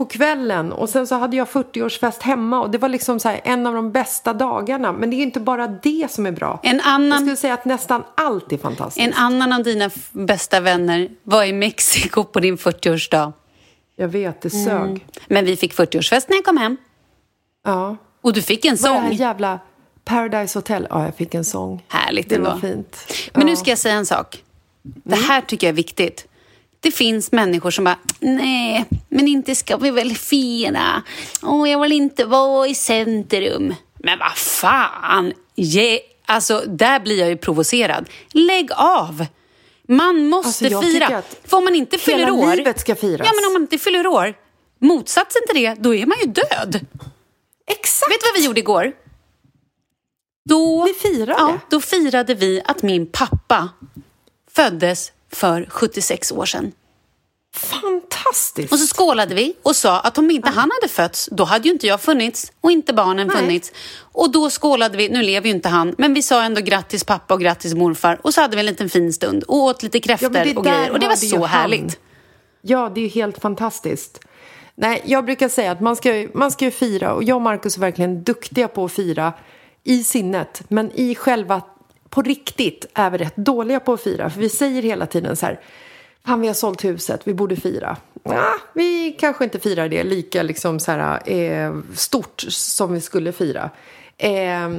på kvällen. Och sen så hade jag 40-årsfest hemma. Och det var liksom så en av de bästa dagarna. Men det är inte bara det som är bra. En Jag annan, skulle säga att nästan allt är fantastiskt. en annan av dina bästa vänner var i Mexiko på din 40-årsdag. Jag vet, det sög. Men vi fick 40-årsfest när jag kom hem. Ja. Och du fick en Vad är det här sång. jävla Paradise Hotel? Ja, jag fick en sång. Härligt Det ändå. var fint. Men nu Ja. ska jag säga en sak. Det här tycker jag är viktigt. Det finns människor som bara, nej, men inte ska vi väl fira. Åh, jag vill inte vara i centrum. Men vad fan! Ge, alltså, där blir jag ju provocerad. Lägg av! Man måste Alltså, fira. För om man inte fyller hela år... livet ska firas. Ja, men om man inte fyller år, motsatsen till det, då är man ju död. Exakt! Vet du vad vi gjorde igår? Då, Ni firade? Ja, då firade vi att min pappa föddes för 76 år sedan. Fantastiskt! Och så skålade vi och sa att om inte han hade fötts, då hade ju inte jag funnits och inte barnen Nej. funnits. Och då skålade vi, nu lever ju inte han, men vi sa ändå grattis pappa och grattis morfar och så hade vi en liten fin stund och åt lite kräftor det och grejer. Och det var så han. härligt. Ja, det är ju helt fantastiskt. Nej, jag brukar säga att man ska, man ska ju fira och jag och Markus är verkligen duktiga på att fira i sinnet. Men i själva, på riktigt, är vi rätt dåliga på att fira. För vi säger hela tiden så här, fan vi har sålt huset, vi borde fira. Ja, vi kanske inte firar det lika liksom så här, eh, stort som vi skulle fira. Eh,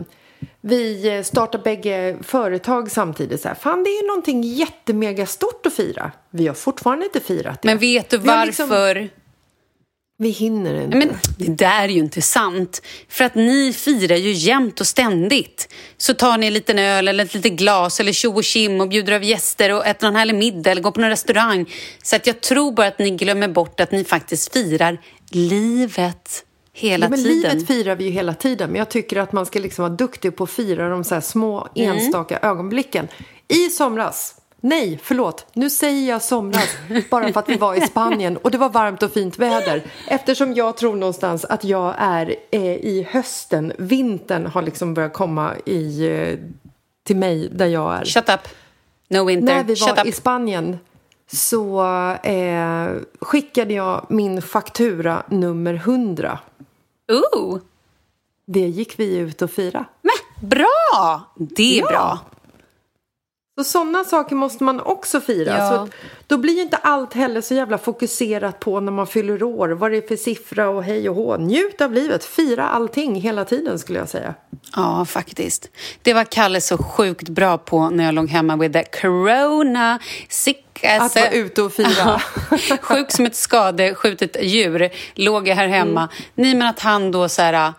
vi startar bägge företag samtidigt. Så här, fan, det är ju någonting jättemega stort att fira. Vi har fortfarande inte firat det. Men vet du liksom- varför? Vi hinner inte. Men det där är ju inte sant. För att ni firar ju jämt och ständigt. Så tar ni en liten öl eller ett litet glas eller tjo och kim och bjuder över gäster och äter någon härlig middag eller går på någon restaurang. Så att jag tror bara att ni glömmer bort att ni faktiskt firar livet hela ja, men tiden. livet firar vi ju hela tiden. Men jag tycker att man ska liksom vara duktig på att fira de så här små Mm. enstaka ögonblicken. I somras, nej förlåt, nu säger jag somras bara för att vi var i Spanien och det var varmt och fint väder. Eftersom jag tror någonstans att jag är eh, i hösten, vintern har liksom börjat komma i, eh, till mig där jag är. Shut up. No winter. När vi Shut var up. i Spanien så eh, skickade jag min faktura nummer 100. Ooh. Det gick vi ut och fira. Men, bra! Det är Ja. bra. Så sådana saker måste man också fira. Ja. Så då blir ju inte allt heller så jävla fokuserat på när man fyller år. Vad det är för siffra och hej och hå. Njut av livet. Fira allting hela tiden skulle jag säga. Ja, faktiskt. Det var Kalle så sjukt bra på när jag låg hemma with the corona. Sick as Att vara ute och fira. Sjuk som ett skadeskjutet djur låg jag här hemma. Nej, men att han då så här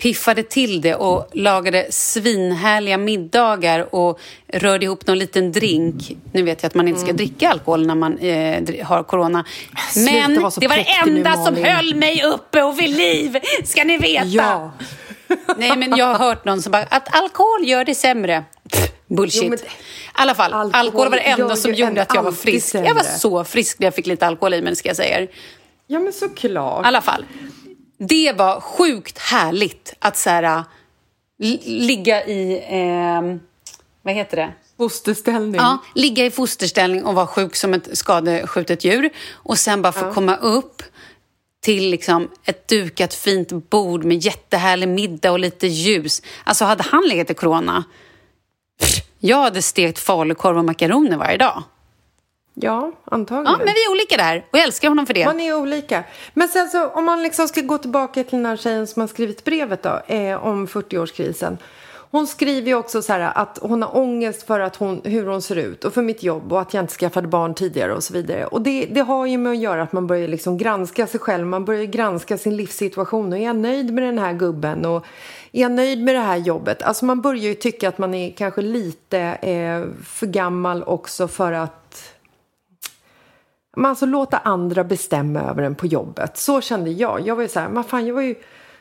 piffade till det och lagade svinhärliga middagar och rörde ihop någon liten drink. Nu vet jag att man inte ska dricka alkohol när man eh, har corona. Sluta Men det var det präktig nu, enda som höll mig uppe och vid liv, ska ni veta. Ja. Nej, men jag har hört någon som bara, att alkohol gör det sämre. Pff, bullshit. Jo, men- I alla fall, alkohol, Alkohol var det enda som gjorde att jag var frisk. Jag var sämre. så frisk när jag fick lite alkohol i mig, ska jag säga er. ja, men såklart. I alla fall. Det var sjukt härligt att så här, li- ligga i... ehm, vad heter det? Fosterställning. Ja, ligga i fosterställning och vara sjuk som ett skadeskjutet djur. Och sen bara få komma upp till liksom ett dukat fint bord med jättehärlig middag och lite ljus. Alltså hade han legat i corona, pff, jag hade stekt falukorv och makaroner varje dag. Ja, antagligen. Ja, men vi är olika där och jag älskar honom för det. Man är olika. Men sen så om man liksom ska gå tillbaka till den här tjejen som har skrivit brevet då, eh, om 40-årskrisen. hon skriver ju också så här att hon har ångest för att hon, hur hon ser ut och för mitt jobb och att jag inte skaffade barn tidigare och så vidare. Och det, det har ju med att göra att man börjar liksom granska sig själv, man börjar granska sin livssituation och är jag nöjd med den här gubben och är jag nöjd med det här jobbet? Alltså man börjar ju tycka att man är kanske lite eh, för gammal också för att man alltså låta andra bestämma över en på jobbet. Så kände jag. Jag var ju så här, vad fan, jag var ju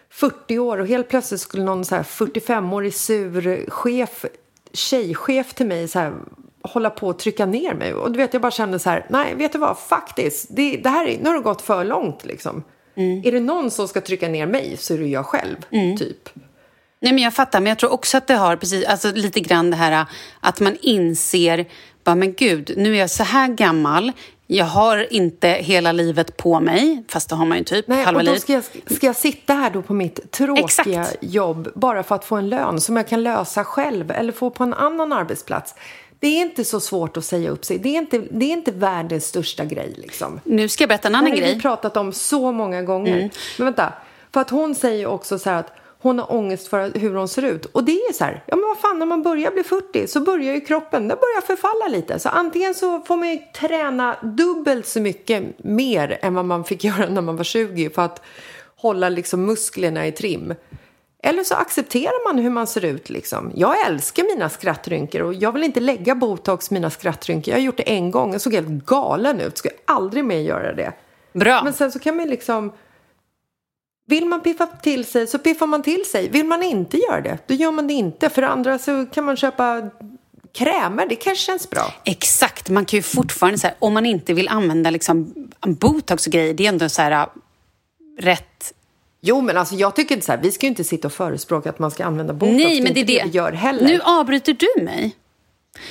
40 år och helt plötsligt skulle någon så här 45-årig sur chef, tjejchef till mig så här, hålla på och trycka ner mig. Och du vet, jag bara kände så här, nej, vet du vad, faktiskt, det, det här är, nu har det gått för långt liksom. Mm. Är det någon som ska trycka ner mig så är det jag själv, mm. typ. Nej, men jag fattar, men jag tror också att det har precis, alltså lite grann det här att man inser, bara, men gud, nu är jag så här gammal, jag har inte hela livet på mig, fast det har man ju typ Nej, halva och då livet. Ska jag, ska jag sitta här då på mitt tråkiga Exakt. jobb bara för att få en lön som jag kan lösa själv eller få på en annan arbetsplats? Det är inte så svårt att säga upp sig. Det är inte, det är inte världens största grej. Liksom. Nu ska jag berätta en annan Det har grej. vi pratat om så många gånger. Mm. Men vänta, för att hon säger också så här att hon har ångest för hur hon ser ut. Och det är så här, ja men vad fan, när man börjar bli 40 så börjar ju kroppen, den börjar förfalla lite. Så antingen så får man ju träna dubbelt så mycket mer än vad man fick göra när man var 20 för att hålla liksom musklerna i trim. Eller så accepterar man hur man ser ut. Liksom. Jag älskar mina skrattrynkor och jag vill inte lägga botox mina skrattrynkor. Jag har gjort det en gång. Jag såg helt galen ut. Ska aldrig mer göra det. Bra. Men sen så kan man liksom... Vill man piffa till sig så piffar man till sig. Vill man inte göra det, då gör man det inte. För andra så kan man köpa krämer, det kanske känns bra. Exakt, man kan ju fortfarande, så här, om man inte vill använda liksom, botox och grejer, det är ändå så här, rätt Jo, men alltså jag tycker inte så här, vi ska ju inte sitta och förespråka att man ska använda botox. Nej, men det är det, det vi gör heller. Nu avbryter du mig.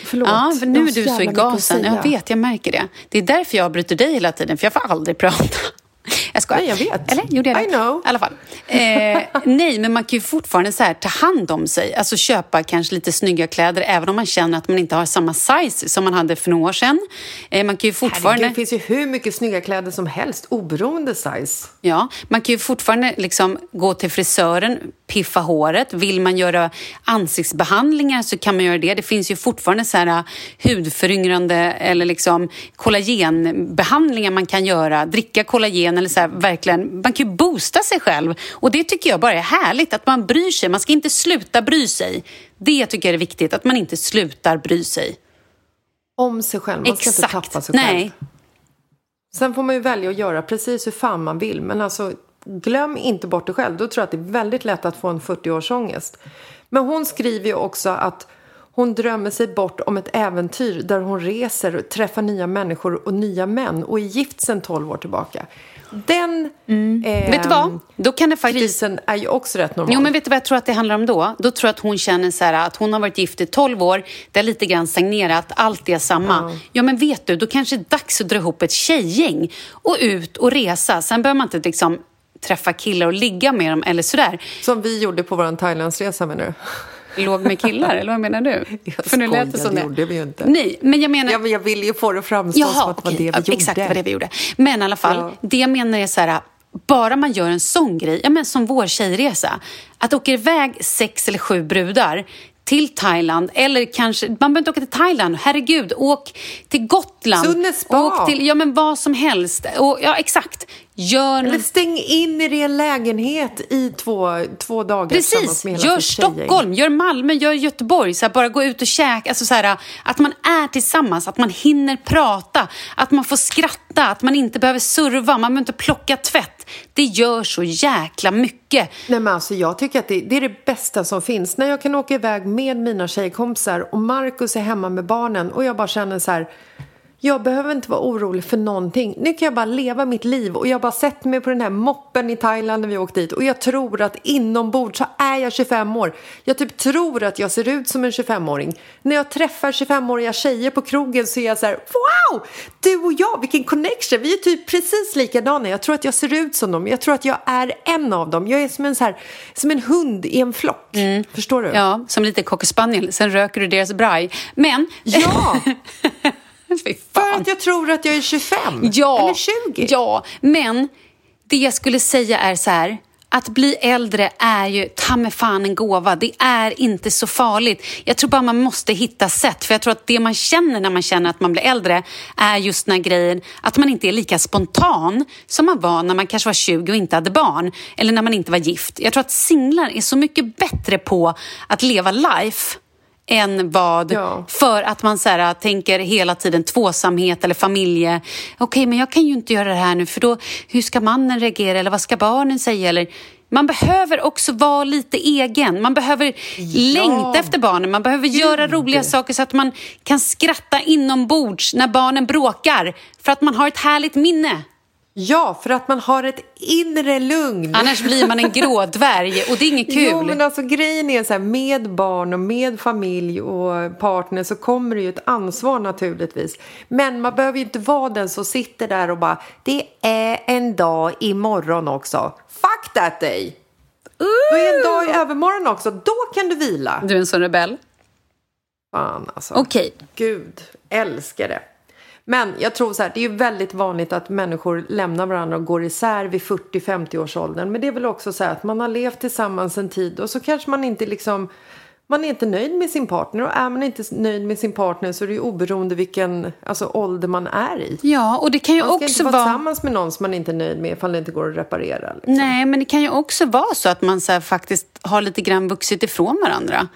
Förlåt. Ja, för nu är du så i gasen. Jag vet, jag märker det. Det är därför jag avbryter dig hela tiden, för jag får aldrig prata. Jag skojar. Nej, jag vet. Eller? Gjorde jag det? I know. I alla fall. Eh, nej, men man kan ju fortfarande så här, ta hand om sig. Alltså köpa kanske lite snygga kläder, även om man känner att man inte har samma size som man hade för några år sedan. Eh, man kan ju fortfarande... Herregud, det finns ju hur mycket snygga kläder som helst, oberoende size. Ja, man kan ju fortfarande liksom gå till frisören, piffa håret. Vill man göra ansiktsbehandlingar så kan man göra det. Det finns ju fortfarande så här uh, hudföryngrande eller liksom kollagenbehandlingar man kan göra. Dricka kollagen eller så här, verkligen. Man kan ju boosta sig själv. Och det tycker jag bara är härligt, att man bryr sig. Man ska inte sluta bry sig. Det tycker jag är viktigt, att man inte slutar bry sig. Om sig själv, man ska inte tappa sig Nej. själv. Sen får man ju välja att göra precis hur fan man vill. Men alltså, glöm inte bort det själv. Då tror jag att det är väldigt lätt att få en 40-årsångest. Men hon skriver ju också att hon drömmer sig bort om ett äventyr där hon reser, träffar nya människor och nya män och är gift sedan 12 år tillbaka. Den eh, Mm. Vet du vad? Då kan det faktiskt... krisen är ju också rätt normal. Jo, men vet du vad jag tror att det handlar om då? Då tror jag att hon känner så här, att hon har varit gift i 12 år, det har lite grann stagnerat, allt är samma. Ja, men vet du, då kanske det är dags att dra ihop ett tjejgäng och ut och resa. Sen behöver man inte liksom träffa killar och ligga med dem eller sådär. Som vi gjorde på vår Thailandsresa menar du? Låg med killar, eller vad menar du? Jag För nu lät det skojar, som det gjorde vi ju inte. Nej, men jag menar... Ja, men jag ville ju få det att framstå som Jaha, att det var okej. det vi gjorde. Exakt, det var det vi gjorde. Men i alla fall, Ja. det jag menar är så här, bara man gör en sån grej, ja, men som vår tjejresa, att åka iväg sex eller sju brudar till Thailand, eller kanske, man behöver inte åka till Thailand, herregud, åk till Gotland. Sunnespa. Åk till, ja men vad som helst. Och, ja, exakt. Gör Eller stäng in er i en lägenhet i två, två dagar Precis, gör. Stockholm, gör Malmö, gör Göteborg. Så här, bara gå ut och käka. Alltså, så här, att man är tillsammans, att man hinner prata, att man får skratta, att man inte behöver serva, man behöver inte plocka tvätt. Det gör så jäkla mycket. Nej, men alltså, jag tycker att det, det är det bästa som finns. När jag kan åka iväg med mina tjejkompisar och Markus är hemma med barnen och jag bara känner så här jag behöver inte vara orolig för någonting. Nu kan jag bara leva mitt liv och jag har bara sett mig på den här moppen i Thailand när vi åkte dit och jag tror att inombords så är jag 25 år. Jag typ tror att jag ser ut som en 25-åring. När jag träffar 25-åriga tjejer på krogen så är jag så här wow! Du och jag, vilken connection! Vi är typ precis likadana. Jag tror att jag ser ut som dem. Jag tror att jag är en av dem. Jag är som en, så här, som en hund i en flock. Förstår du? Ja, som lite cocker spaniel. Sen röker du deras braj. Men... Ja! För att jag tror att jag är 25 Ja, eller 20. Ja, men det jag skulle säga är så här att bli äldre är ju ta mig fan en gåva. Det är inte så farligt. Jag tror bara man måste hitta sätt. För jag tror att det man känner när man känner att man blir äldre är just den här grejen att man inte är lika spontan som man var när man kanske var 20 och inte hade barn. Eller när man inte var gift. Jag tror att singlar är så mycket bättre på att leva life än vad... Ja. För att man så här, tänker hela tiden tvåsamhet eller familje. Okej, men jag kan ju inte göra det här nu för då, hur ska mannen reagera eller vad ska barnen säga? Eller, man behöver också vara lite egen. Man behöver längta efter barnen. Man behöver göra roliga saker så att man kan skratta inombords när barnen bråkar. För att man har ett härligt minne. Ja, för att man har ett inre lugn. Annars blir man en grådvärg och det är inget kul. Jo, men alltså grejen är så här, med barn och med familj och partner så kommer det ju ett ansvar naturligtvis. Men man behöver ju inte vara den som sitter där och bara, det är en dag imorgon också. Fuck that day! Det är en dag i övermorgon också, då kan du vila. Du är en sån rebell. Fan alltså. Okej. Gud, älskar det. Men jag tror så här, det är ju väldigt vanligt att människor lämnar varandra och går isär vid 40-50 års åldern. Men det är väl också så här att man har levt tillsammans en tid och så kanske man inte liksom man är inte nöjd med sin partner och är man inte nöjd med sin partner så är det ju oberoende vilken alltså, ålder man är i. Ja, och det kan ju Man ska också inte vara vara... tillsammans med någon som man inte är nöjd med ifall det inte går att reparera. Liksom. Nej, men det kan ju också vara så att man så faktiskt har lite grann vuxit ifrån varandra.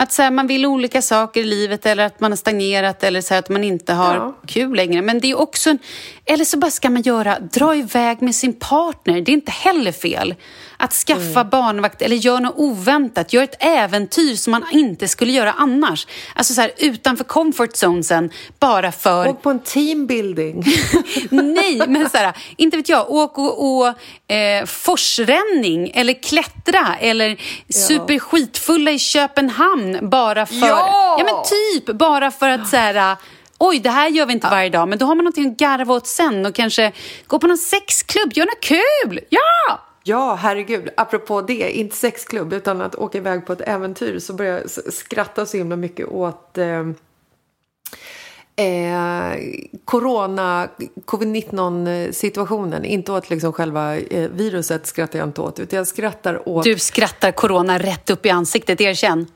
Att så här, man vill olika saker i livet eller att man har stagnerat eller så här, att man inte har Ja. kul längre. Men det är också en, Eller så bara ska man göra, dra iväg med sin partner. Det är inte heller fel. Att skaffa Mm. barnvakt eller göra något oväntat. Gör ett äventyr som man inte skulle göra annars. Alltså så här, utanför comfort zonesen bara för... Och på en teambuilding. Nej, men så här, inte vet jag, åk och, och eh, forsränning eller klättra eller superskitfulla i Köpenhamn bara för... Ja! men typ bara för att så här, oj, det här gör vi inte varje dag, men då har man någonting att garva åt sen och kanske gå på någon sexklubb, göra något kul! Ja! Ja, herregud. Apropå det, inte sexklubb utan att åka iväg på ett äventyr så börjar jag skratta så himla mycket åt eh, eh, corona, covid-19 situationen. Inte åt liksom själva eh, viruset skrattar jag inte åt utan jag skrattar åt, Du skrattar corona rätt upp i ansiktet, erkänn.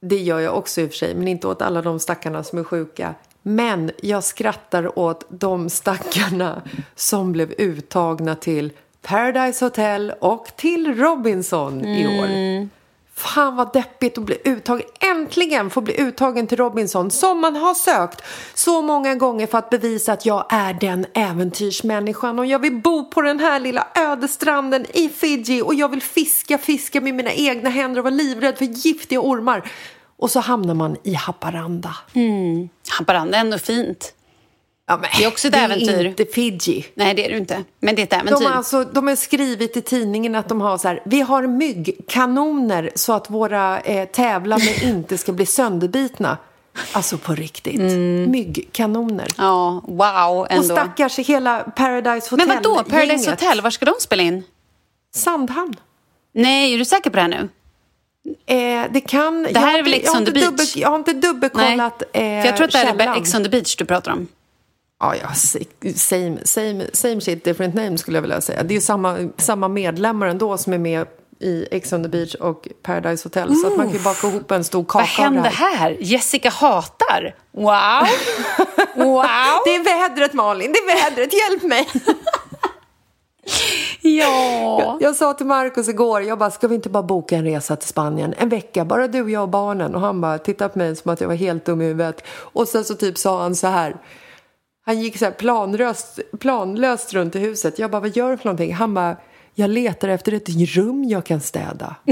det gör jag också i och för sig, men inte åt alla de stackarna som är sjuka. Men jag skrattar åt de stackarna som blev uttagna till Paradise Hotel och till Robinson i år. Fan vad deppigt att bli uttagen. Äntligen få bli uttagen till Robinson som man har sökt så många gånger för att bevisa att jag är den äventyrsmänniskan och jag vill bo på den här lilla ödestranden i Fiji och jag vill fiska, fiska med mina egna händer och vara livrädd för giftiga ormar. Och så hamnar man i Haparanda. Haparanda är ändå fint. Ja, Det är också ett det äventyr. är inte Fiji. Nej, det är du inte. Men det är ett äventyr. De har, alltså, de har skrivit i tidningen att de har så här, vi har myggkanoner så att våra eh, tävlande inte ska bli sönderbitna. Alltså på riktigt. Myggkanoner. Ja, wow Och ändå. stackars hela Paradise Hotel Men vad då? Paradise gänget. Hotel, var ska de spela in? Sandhamn. Nej, är du säker på det här nu? Eh, det kan... Det här är väl Ex on the beach? dubbel- jag har inte dubbelkollat eh, För jag tror att det här är källan. Ex on the beach du pratar om. Ja, ja, same, same, same shit, different name skulle jag vilja säga. Det är ju samma, samma medlemmar ändå som är med i Ex on the beach och Paradise Hotel. Så att man kan ju baka ihop en stor kaka Vad hände här. här? Jessica hatar. Wow! Wow! Det är vädret Malin, det är vädret, hjälp mig! Ja. Jag sa till Markus igår, jag bara, ska vi inte bara boka en resa till Spanien? En vecka, bara du, jag och barnen. Och han bara tittade på mig som att jag var helt dum i huvudet. Och sen så typ sa han så här, han gick så här planlöst, planlöst runt i huset. Jag bara, vad gör du för någonting? Han bara, jag letar efter ett rum jag kan städa.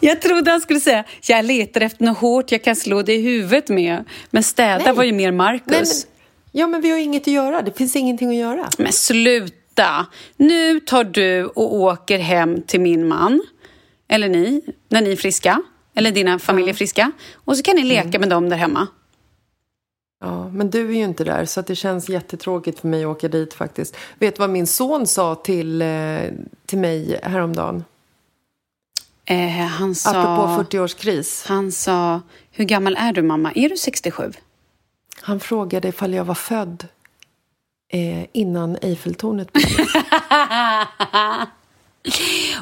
Jag trodde han skulle säga jag letar efter något hårt jag kan slå dig i huvudet med. Men städa Nej. var ju mer Marcus. Nej, men, ja, men vi har inget att göra. Det finns ingenting att göra. Men sluta! Nu tar du och åker hem till min man, eller ni, när ni är friska, eller dina familjer är friska. Och så kan ni leka med dem där hemma. Ja, men du är ju inte där så det känns jättetråkigt för mig att åka dit faktiskt. Vet du vad min son sa till, eh, till mig häromdagen? Eh, han sa... Apropå 40-årskris. Han sa, hur gammal är du mamma? Är du 67? Han frågade ifall jag var född eh, innan Eiffeltornet byggdes.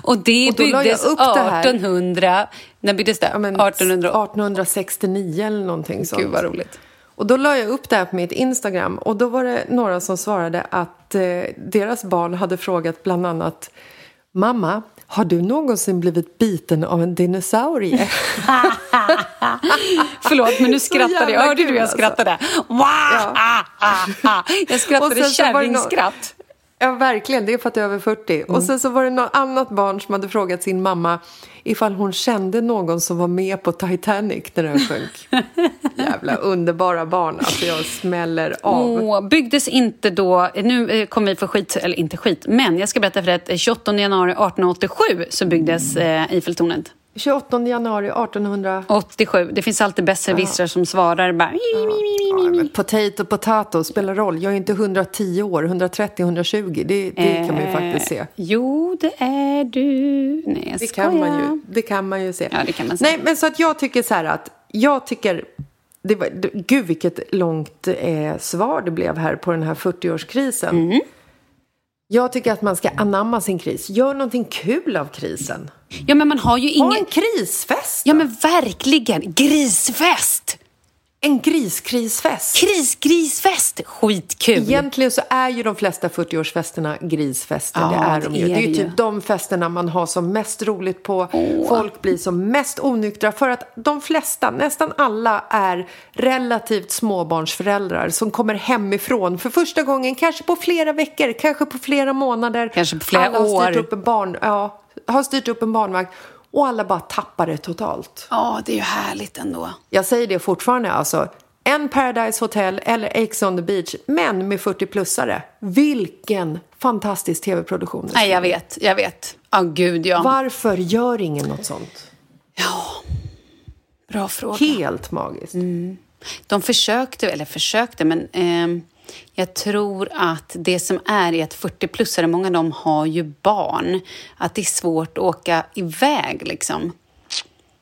Och det Och byggdes upp det här. 1800... När byggdes det? Ja, men 1800... 1869 eller någonting sånt. Gud, vad roligt. Och då la jag upp det här på mitt Instagram och då var det några som svarade att eh, deras barn hade frågat bland annat Mamma, har du någonsin blivit biten av en dinosaurie? Förlåt, men nu skrattade jag. Hörde du kul, jag alltså. skrattade? Wow! Ah, ah, ah. Jag skrattade kärringskratt. Ja, verkligen. Det är för att jag är över 40. Och sen så var det något annat barn som hade frågat sin mamma ifall hon kände någon som var med på Titanic när den sjönk. Jävla underbara barn. Alltså jag smäller av. Åh, byggdes inte då, nu eh, kommer vi få skit, eller inte skit, men jag ska berätta för dig att eh, 28 januari 1887 så byggdes eh, Eiffeltornet. 28 januari 1800... 87. Det finns alltid besserwissrar som svarar bara... Ja, potato, potato, spelar roll. Jag är inte 110 år, 130, 120. Det, det kan man ju faktiskt se. Eh, Jo, det är du. Nej, jag Det skojar. kan, man ju, det kan man ju se. Ja, det kan man se. Nej, men så att jag tycker så här att jag tycker... Det var, gud, vilket långt eh, svar det blev här på den här 40-årskrisen. Mm. Jag tycker att man ska anamma sin kris. Gör någonting kul av krisen. Ja, men man har ju Ha en ingen... krisfest. Ja, då. men verkligen. Grisfest! En griskrisfest. Kris, grisfest! Skitkul. Egentligen så är ju de flesta 40-årsfesterna grisfester. Ja, det är de ju. är Det är ju typ de festerna man har som mest roligt på. Folk blir som mest onyktra för att de flesta, nästan alla, är relativt småbarnsföräldrar som kommer hemifrån för första gången, kanske på flera veckor, kanske på flera månader. Kanske på flera alla har styrt år. upp en barn, ja, har styrt upp en barnvagn och alla bara tappar det totalt. Ja, det är ju härligt ändå. Jag säger det fortfarande alltså. En Paradise Hotel eller Ex on the Beach, men med 40-plussare. Vilken fantastisk tv-produktion. Nej, jag vet. Jag vet. Ja, gud ja. Varför gör ingen något sånt? Bra fråga. Helt magiskt. De försökte, eller försökte, men ehm, jag tror att det som är är att 40-plussare, många av dem har ju barn. Att det är svårt att åka iväg liksom.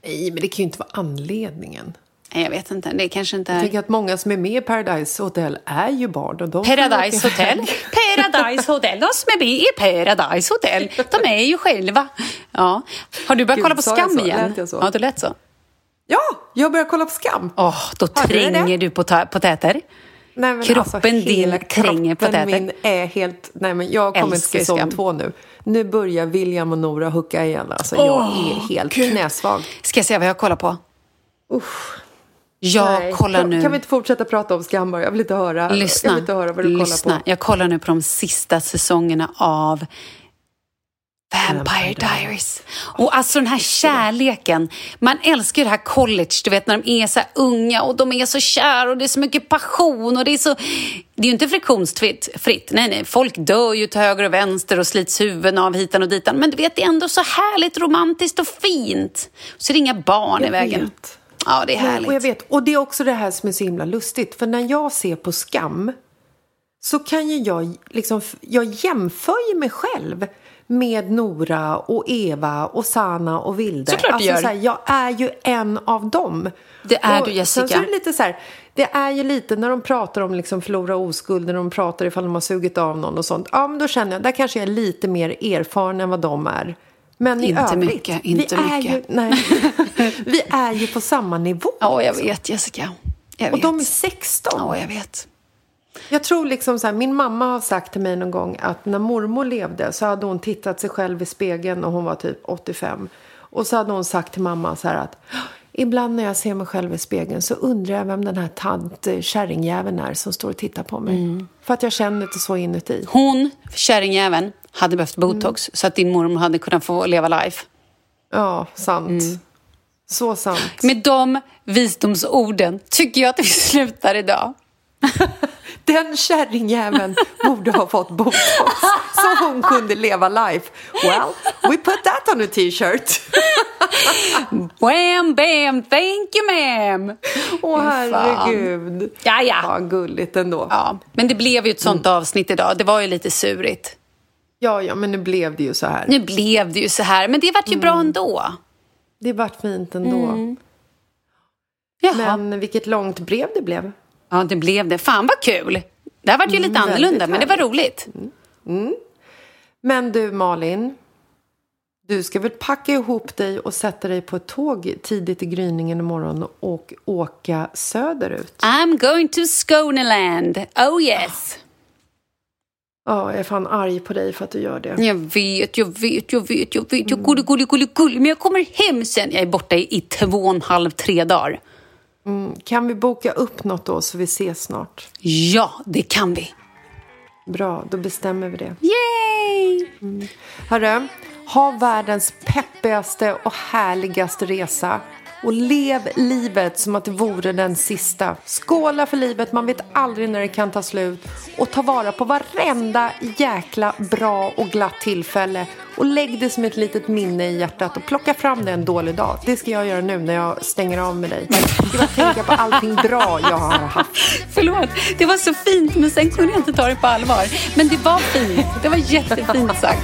Nej, men det kan ju inte vara anledningen. Nej, jag vet inte. Det kanske inte Jag är... tänker att många som är med i Paradise Hotel är ju barn. Och de Paradise Hotel. Paradise Hotel. De som är med i Paradise Hotel. De är ju själva. Ja. Har du börjat Gud, kolla på jag Skam så? igen? Lät jag? Ja, det lät så. Ja, jag börjar kolla på Skam. Åh, då Hörde du tränger du på, på täter. Nej, men Kroppen din hela tränger tätet. min är helt... Nej, men jag kommer till säsong två nu. Nu börjar William och Nora hucka igen. Alltså, jag är helt knäsvag. Ska jag säga vad jag kollar på? Jag Nej. kollar nu... Kan vi inte fortsätta prata om Skam bara? Jag vill inte höra, jag Lyssna. vill inte höra vad du lyssna. kollar på. Jag kollar nu på de sista säsongerna av Vampire Diaries. Och alltså den här kärleken. Man älskar ju det här college, du vet när de är så här unga och de är så kära och det är så mycket passion och det är så... Det är ju inte friktionsfritt. Fritt. Nej, nej. Folk dör ju till höger och vänster och slits huvuden av hitan och ditan. Men du vet, det är ändå så härligt romantiskt och fint. Så är det inga barn i vägen. vet. Ja, det är härligt. och jag vet. Och det är också det här som är så himla lustigt. För när jag ser på Skam så kan ju jag liksom... Jag jämför ju mig själv med Nora och Eva och Sana och Vilde. Såklart du alltså, gör. Så här, jag är ju en av dem. Det är och du, Jessica. Sen så är det lite så här, det är ju lite när de pratar om liksom förlora oskuld, när de pratar ifall de har sugit av någon och sånt. Ja, men då känner jag, där kanske jag är lite mer erfaren än vad de är. Men i Inte övrigt, mycket, inte vi är mycket. Ju, nej, vi är ju på samma nivå. Ja, jag vet Jessica. Jag Och vet. de är 16. Ja, jag vet. Jag tror liksom så här, min mamma har sagt till mig någon gång att när mormor levde så hade hon tittat sig själv i spegeln och hon var typ 85. Och så hade hon sagt till mamma så här att ibland när jag ser mig själv i spegeln så undrar jag vem den här tant eh, kärringjäveln är som står och tittar på mig. För att jag känner det så inuti. Hon, kärringjäveln, hade behövt botox så att din mormor hade kunnat få leva life. Ja, sant. Så sant. Med de visdomsorden tycker jag att vi slutar idag. Den kärringjäveln borde ha fått botox så hon kunde leva life. Well, we put that on a t-shirt. Wham, bam, thank you ma'am! Åh fan. herregud. Ja, ja. Ja, gulligt ändå. Ja, men det blev ju ett sånt avsnitt idag. Det var ju lite surigt. Ja, ja, men nu blev det ju så här. Nu blev det ju så här, men det vart ju bra ändå. Det vart fint ändå. Jaha. Men vilket långt brev det blev. Ja, det blev det. Fan vad kul! Det här var ju lite Mm, annorlunda, väldigt men det var roligt. Men du Malin, du ska väl packa ihop dig och sätta dig på ett tåg tidigt i gryningen imorgon och åka söderut? I'm going to Skåneland. Oh yes. Ja, jag är fan arg på dig för att du gör det. Jag vet, jag vet, jag vet, jag vet. Jag gullig, gullig, gullig, gullig. Men jag kommer hem sen. Jag är borta i, i två och en halv, tre dagar. Kan vi boka upp något då så vi ses snart? Ja, det kan vi. Bra, då bestämmer vi det. Yay! Hörru, ha världens peppigaste och härligaste resa. Och lev livet som att det vore den sista. Skåla för livet, man vet aldrig när det kan ta slut. Och ta vara på varenda jäkla bra och glatt tillfälle. Och lägg det som ett litet minne i hjärtat och plocka fram det en dålig dag. Det ska jag göra nu när jag stänger av med dig. Jag ska bara tänka på allting bra jag har haft. Förlåt, det var så fint men sen kunde jag inte ta det på allvar. Men det var fint. Det var jättefint sagt.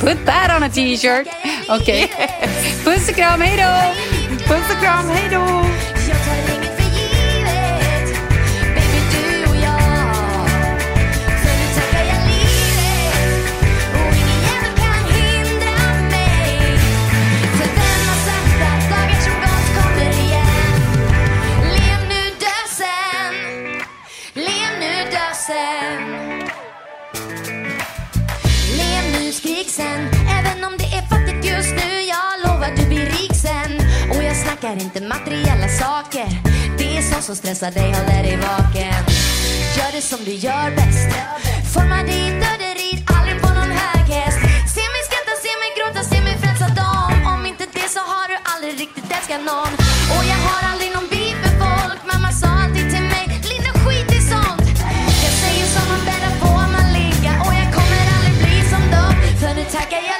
Put that on a t-shirt. Okej. Puss och kram, hej då! Puss och kram, hej då! Jag tar inget för givet. Baby, du och jag. Nu tackar jag livet. Och ingen jävel kan hindra mig. För vem har sagt att dagar som gått kommer igen. Lev nu, dö sen. Lev nu, dö sen. Lev nu, skrik sen. saker, snackar inte materiella saker. Det är sånt som stressar dig, håller dig vaken. Gör det som du gör bäst. Forma ditt öde, rid aldrig på någon hög häst Se mig skratta, se mig gråta, se mig frälsa dem Om inte det så har du aldrig riktigt älskat någon. Och jag har aldrig någon beef med folk. Mamma sa alltid till mig, Linda skit i sånt. Jag säger som man bäddar får man ligga Och jag kommer aldrig bli som dem. För nu tackar jag